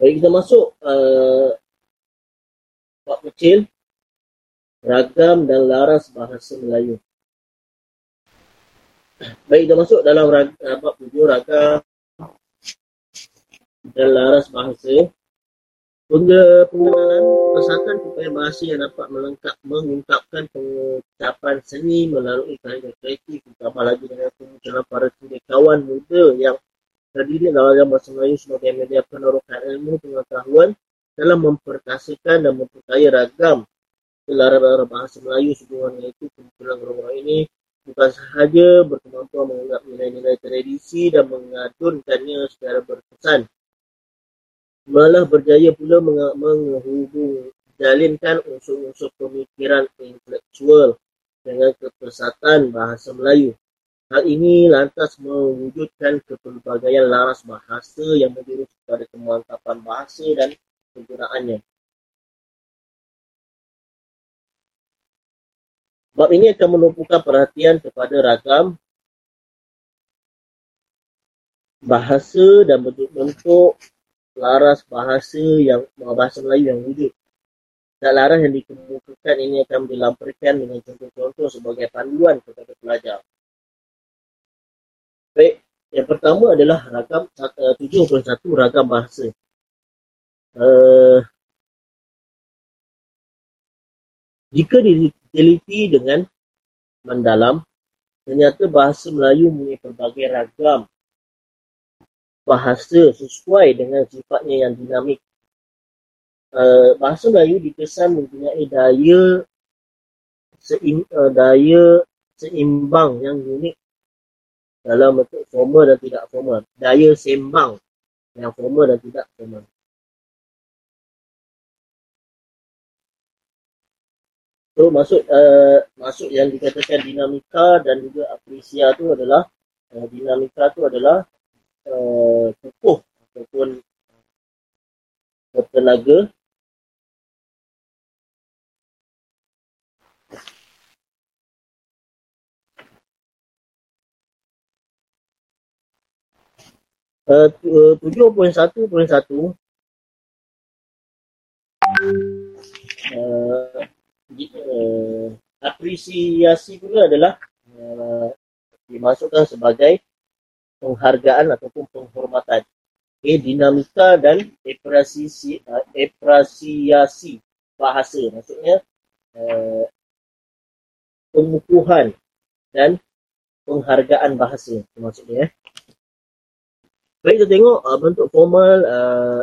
Baik kita masuk uh, bab kecil ragam dan laras bahasa Melayu. Baik kita masuk dalam rag, uh, bab tujuh ragam dan laras bahasa pengenalan pesakan supaya bahasa yang dapat melengkap mengungkapkan pengucapan seni melalui karya kreatif ditambah lagi dengan kemunculan para kawan muda yang terdiri dalam bahasa Melayu sebagai media penerokan ilmu pengetahuan dalam memperkasakan dan memperkaya ragam gelaran bahasa Melayu sebenarnya itu kemunculan orang-orang ini bukan sahaja berkemampuan menganggap nilai-nilai tradisi dan mengadunkannya secara berkesan malah berjaya pula menghubung jalinkan unsur-unsur pemikiran intelektual dengan kepesatan bahasa Melayu. Hal ini lantas mewujudkan kepelbagaian laras bahasa yang menjurus kepada kemantapan bahasa dan penggunaannya. Bab ini akan menumpukan perhatian kepada ragam bahasa dan bentuk-bentuk laras bahasa yang bahasa Melayu yang wujud. Dan laras yang dikemukakan ini akan dilampirkan dengan contoh-contoh sebagai panduan kepada pelajar. Baik, yang pertama adalah ragam 71 ragam bahasa. Uh, jika diteliti dengan mendalam, ternyata bahasa Melayu mempunyai pelbagai ragam bahasa sesuai dengan sifatnya yang dinamik. Uh, bahasa Melayu dikesan mempunyai daya seim, uh, daya seimbang yang unik dalam bentuk formal dan tidak formal. Daya sembang yang formal dan tidak formal. So maksud uh, maksud yang dikatakan dinamika dan juga aprisia tu adalah uh, dinamika tu adalah uh, kukuh ataupun bertenaga. Uh, 7.1.1 uh, uh, apresiasi pula adalah uh, dimasukkan sebagai penghargaan ataupun penghormatan. Okay, dinamika dan apresiasi, uh, apresiasi bahasa. Maksudnya uh, pengukuhan dan penghargaan bahasa. Maksudnya. Eh. Baik kita tengok uh, bentuk formal uh,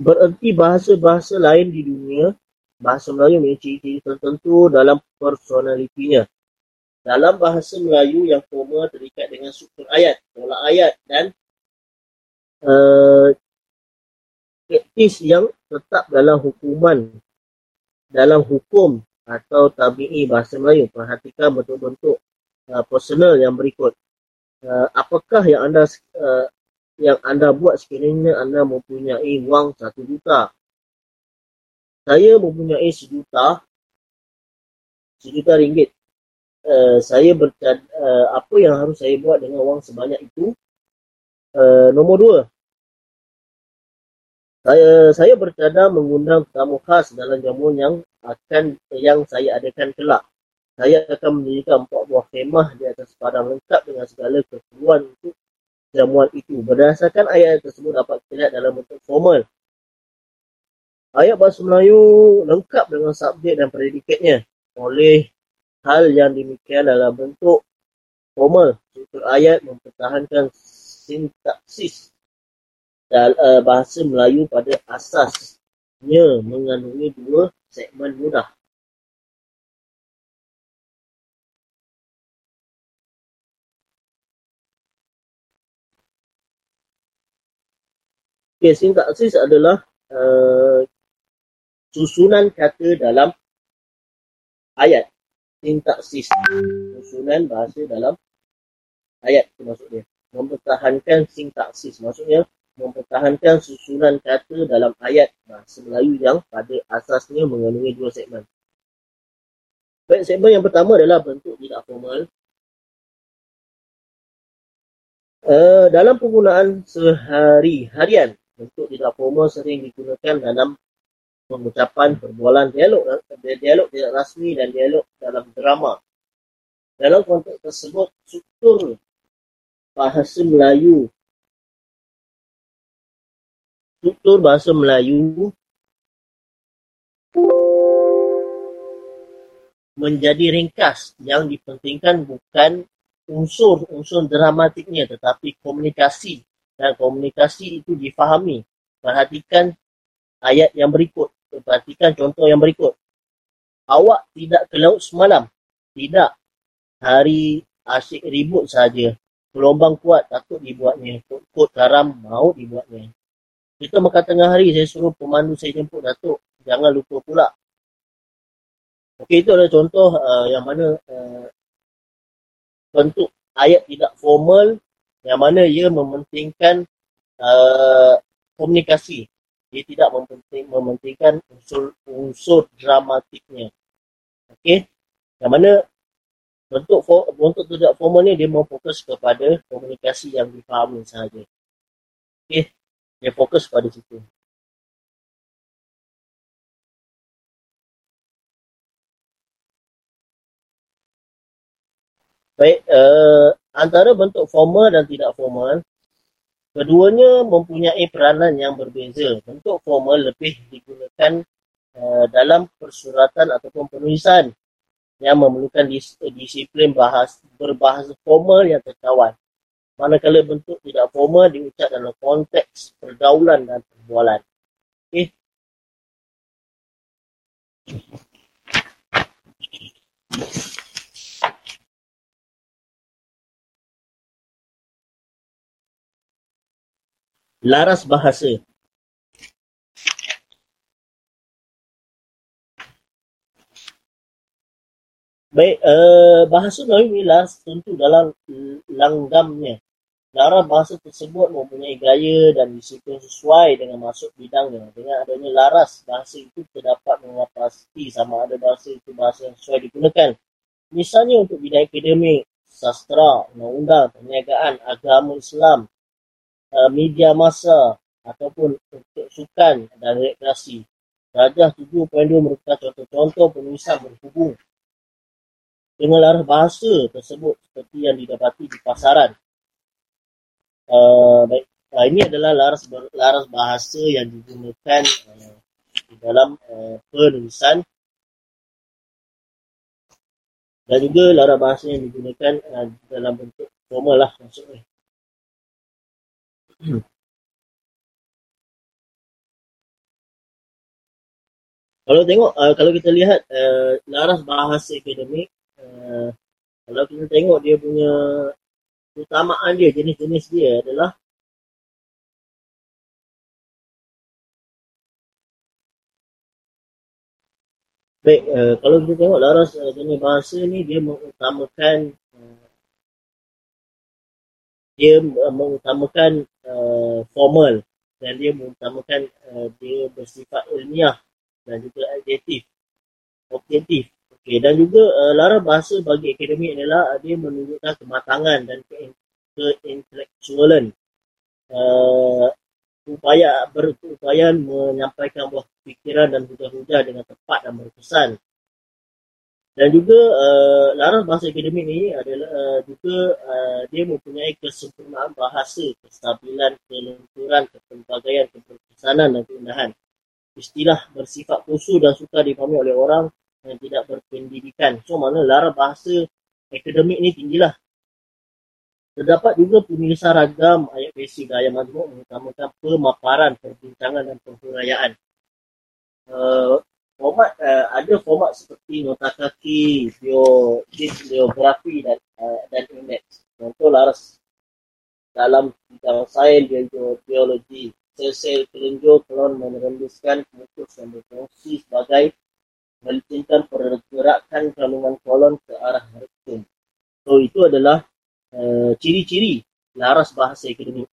bererti bahasa-bahasa lain di dunia, bahasa Melayu memiliki ciri-ciri tertentu dalam personalitinya. Dalam bahasa Melayu yang formal terikat dengan struktur ayat, pola ayat dan uh, yang tetap dalam hukuman, dalam hukum atau tabi'i bahasa Melayu. Perhatikan bentuk-bentuk uh, personal yang berikut. Uh, apakah yang anda uh, yang anda buat sekiranya anda mempunyai wang satu juta. Saya mempunyai sejuta, sejuta ringgit. Uh, saya bercad, uh, apa yang harus saya buat dengan wang sebanyak itu? Uh, nombor dua, saya saya bercadang mengundang tamu khas dalam jamuan yang akan yang saya adakan kelak. Saya akan mendirikan empat buah kemah di atas padang lengkap dengan segala keperluan untuk jamuan itu. Berdasarkan ayat tersebut dapat kita lihat dalam bentuk formal. Ayat bahasa Melayu lengkap dengan subjek dan predikatnya. Oleh hal yang demikian dalam bentuk formal, struktur ayat mempertahankan sintaksis dan uh, bahasa Melayu pada asasnya mengandungi dua segmen mudah. Okay, sintaksis adalah uh, susunan kata dalam ayat. Sintaksis. Susunan bahasa dalam ayat itu maksudnya. Mempertahankan sintaksis. Maksudnya mempertahankan susunan kata dalam ayat bahasa Melayu yang pada asasnya mengandungi dua segmen. Baik, segmen yang pertama adalah bentuk tidak formal. Uh, dalam penggunaan sehari-harian, bentuk tidak formal sering digunakan dalam pengucapan perbualan dialog dialog tidak rasmi dan dialog dalam drama. Dalam konteks tersebut, struktur bahasa Melayu struktur bahasa Melayu menjadi ringkas yang dipentingkan bukan unsur-unsur dramatiknya tetapi komunikasi dan komunikasi itu difahami. Perhatikan ayat yang berikut. Perhatikan contoh yang berikut. Awak tidak ke laut semalam. Tidak. Hari asyik ribut saja. Gelombang kuat takut dibuatnya. Kod karam mau dibuatnya. Kita makan tengah hari saya suruh pemandu saya jemput Datuk. Jangan lupa pula. Okey itu adalah contoh uh, yang mana uh, bentuk ayat tidak formal yang mana ia mementingkan uh, komunikasi. Dia tidak mementing, mementingkan unsur, unsur dramatiknya. Okey. Yang mana bentuk for, bentuk tidak formal ni dia memfokus kepada komunikasi yang difahami sahaja. Okey, dia fokus pada situ. Baik, uh, antara bentuk formal dan tidak formal, keduanya mempunyai peranan yang berbeza. Bentuk formal lebih digunakan uh, dalam persuratan ataupun penulisan yang memerlukan dis- disiplin bahas berbahasa formal yang terkawal. Manakala bentuk tidak formal diucap dalam konteks pergaulan dan perbualan. Okay. Laras bahasa Baik, uh, bahasa Melayu inilah tentu dalam langgamnya. Lara bahasa tersebut mempunyai gaya dan disiplin sesuai dengan masuk bidangnya. Dengan adanya laras, bahasa itu terdapat mengatasi sama ada bahasa itu bahasa yang sesuai digunakan. Misalnya untuk bidang akademik, sastra, undang-undang, perniagaan, agama Islam, media masa ataupun untuk sukan dan rekreasi. Rajah 7.2 merupakan contoh-contoh penulisan berhubung dengan laras bahasa tersebut seperti yang didapati di pasaran. Uh, baik. Uh, ini adalah laras laras bahasa yang digunakan uh, di dalam uh, penulisan dan juga laras bahasa yang digunakan uh, dalam bentuk formal lah maksudnya. Kalau tengok, uh, kalau kita lihat uh, laras bahasa akademik Eh, kalau kita tengok dia punya utamaan dia, jenis-jenis dia adalah Baik, uh, kalau kita tengok laras uh, jenis bahasa ni dia mengutamakan uh, dia uh, mengutamakan uh, formal dan dia mengutamakan uh, dia bersifat ilmiah dan juga adjektif objektif Okay, dan juga uh, lara bahasa bagi akademik adalah uh, dia menunjukkan kematangan dan keintelektualan. Uh, upaya berupaya menyampaikan buah fikiran dan hujah-hujah dengan tepat dan berkesan. Dan juga uh, laras bahasa akademik ini adalah uh, juga uh, dia mempunyai kesempurnaan bahasa, kestabilan, kelenturan, kepelbagaian, keberkesanan dan keindahan. Istilah bersifat khusus dan suka dipahami oleh orang yang tidak berpendidikan. So mana lara bahasa akademik ni tinggilah. Terdapat juga penulisan ragam ayat basic gaya mazmuk mengutamakan pemaparan, perbincangan dan penghurayaan. Uh, format uh, ada format seperti nota kaki, bio, biografi dan uh, dan index. Contoh laras dalam bidang sains, biologi, sel-sel kelenjar kelon menerembuskan mutus yang berfungsi sebagai melicimkan pergerakan kandungan kolon ke arah rektum. So itu adalah uh, ciri-ciri laras bahasa akademik.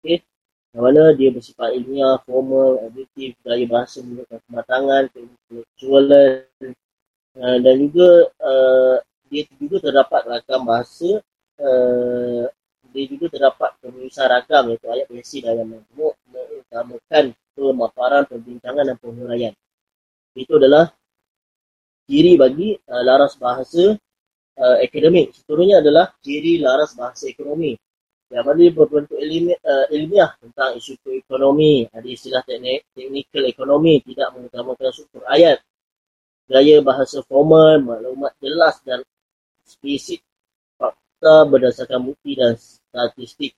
Okay. Yang mana dia bersifat ilmiah, formal, objektif, gaya bahasa menunjukkan kematangan, intelektualan uh, dan juga uh, dia juga terdapat ragam bahasa uh, dia juga terdapat penulisan ragam iaitu ayat basi dalam majmuk mengutamakan pemaparan, perbincangan dan penghuraian. Itu adalah ciri bagi uh, laras bahasa uh, akademik. Seterusnya adalah ciri laras bahasa ekonomi. Yang mana berbentuk ilmiah, uh, ilmiah tentang isu ekonomi. Ada istilah teknik, teknikal ekonomi, tidak mengutamakan struktur ayat. Gaya bahasa formal, maklumat jelas dan spesifik fakta berdasarkan bukti dan statistik.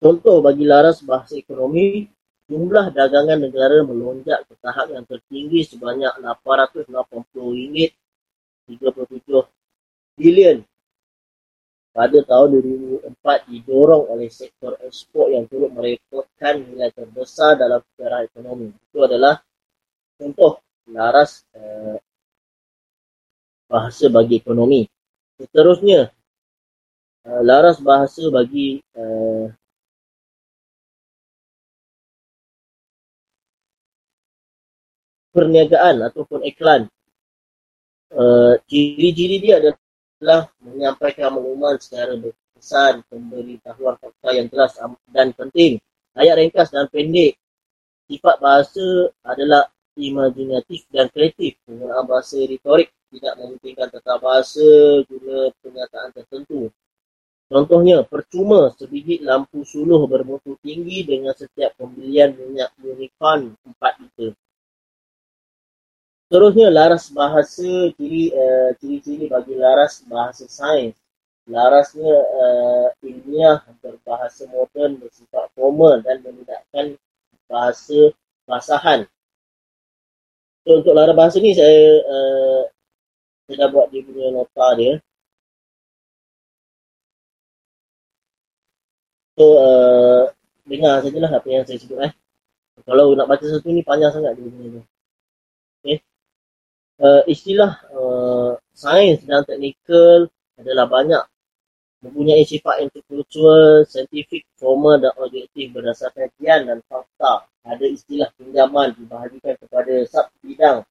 Contoh bagi laras bahasa ekonomi, jumlah dagangan negara melonjak ke tahap yang tertinggi sebanyak RM880.37 bilion pada tahun 2004 didorong oleh sektor ekspor yang turut merekodkan nilai terbesar dalam sejarah ekonomi. Itu adalah contoh laras eh, bahasa bagi ekonomi. Seterusnya, eh, laras bahasa bagi eh, perniagaan ataupun iklan. uh, ciri-ciri dia adalah menyampaikan maklumat secara berkesan, pemberitahuan fakta yang jelas dan penting. Ayat ringkas dan pendek. Sifat bahasa adalah imajinatif dan kreatif. Penggunaan bahasa retorik tidak mementingkan tata bahasa guna pernyataan tertentu. Contohnya, percuma sebiji lampu suluh bermutu tinggi dengan setiap pembelian minyak unicorn 4 liter. Seterusnya, laras bahasa ciri, uh, ciri-ciri bagi laras bahasa sains. Larasnya uh, ilmiah berbahasa moden bersifat formal dan menidakkan bahasa basahan. So, untuk laras bahasa ni saya uh, saya dah buat dia punya nota dia. So, uh, dengar sajalah apa yang saya sebut eh. Kalau nak baca satu ni panjang sangat dia punya tu. Uh, istilah uh, sains dan teknikal adalah banyak mempunyai sifat intellectual, scientific, formal dan objektif berdasarkan kajian dan fakta. Ada istilah pinjaman dibahagikan kepada sub bidang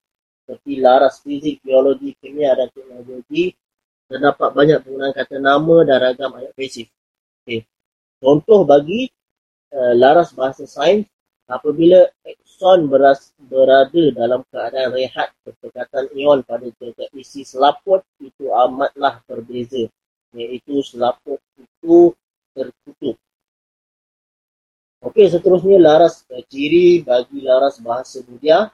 seperti laras fizik, biologi, kimia dan teknologi. Terdapat banyak penggunaan kata nama dan ragam ayat pasif. Okay. Contoh bagi uh, laras bahasa sains apabila akson beras, berada dalam keadaan rehat perpekatan ion pada jaga isi selaput itu amatlah berbeza iaitu selaput itu tertutup. Okey, seterusnya laras ciri bagi laras bahasa Budia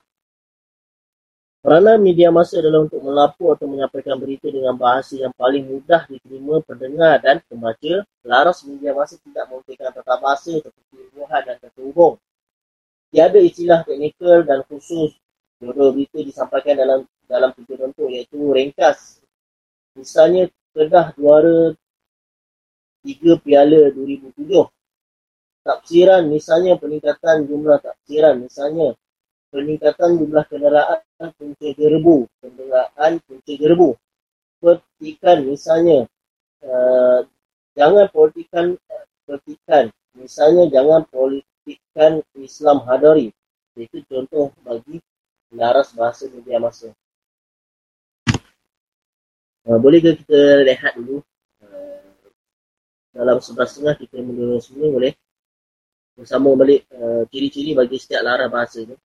Peranan media masa adalah untuk melapor atau menyampaikan berita dengan bahasa yang paling mudah diterima pendengar dan pembaca. Laras media masa tidak memberikan tata bahasa seperti dan ketuhung. Tiada istilah teknikal dan khusus. Dua berita disampaikan dalam dalam tiga bentuk iaitu ringkas. Misalnya Kedah juara tiga piala 2007. Tafsiran misalnya peningkatan jumlah tafsiran misalnya peningkatan jumlah kenderaan punca gerbu, kenderaan punca gerbu. Petikan misalnya, uh, jangan politikan petikan. Misalnya jangan politikan Islam hadari. Itu contoh bagi laras bahasa media masa. Uh, bolehkah kita lihat dulu uh, dalam sebelah setengah kita mula semua boleh bersama balik uh, ciri-ciri bagi setiap lara bahasa you.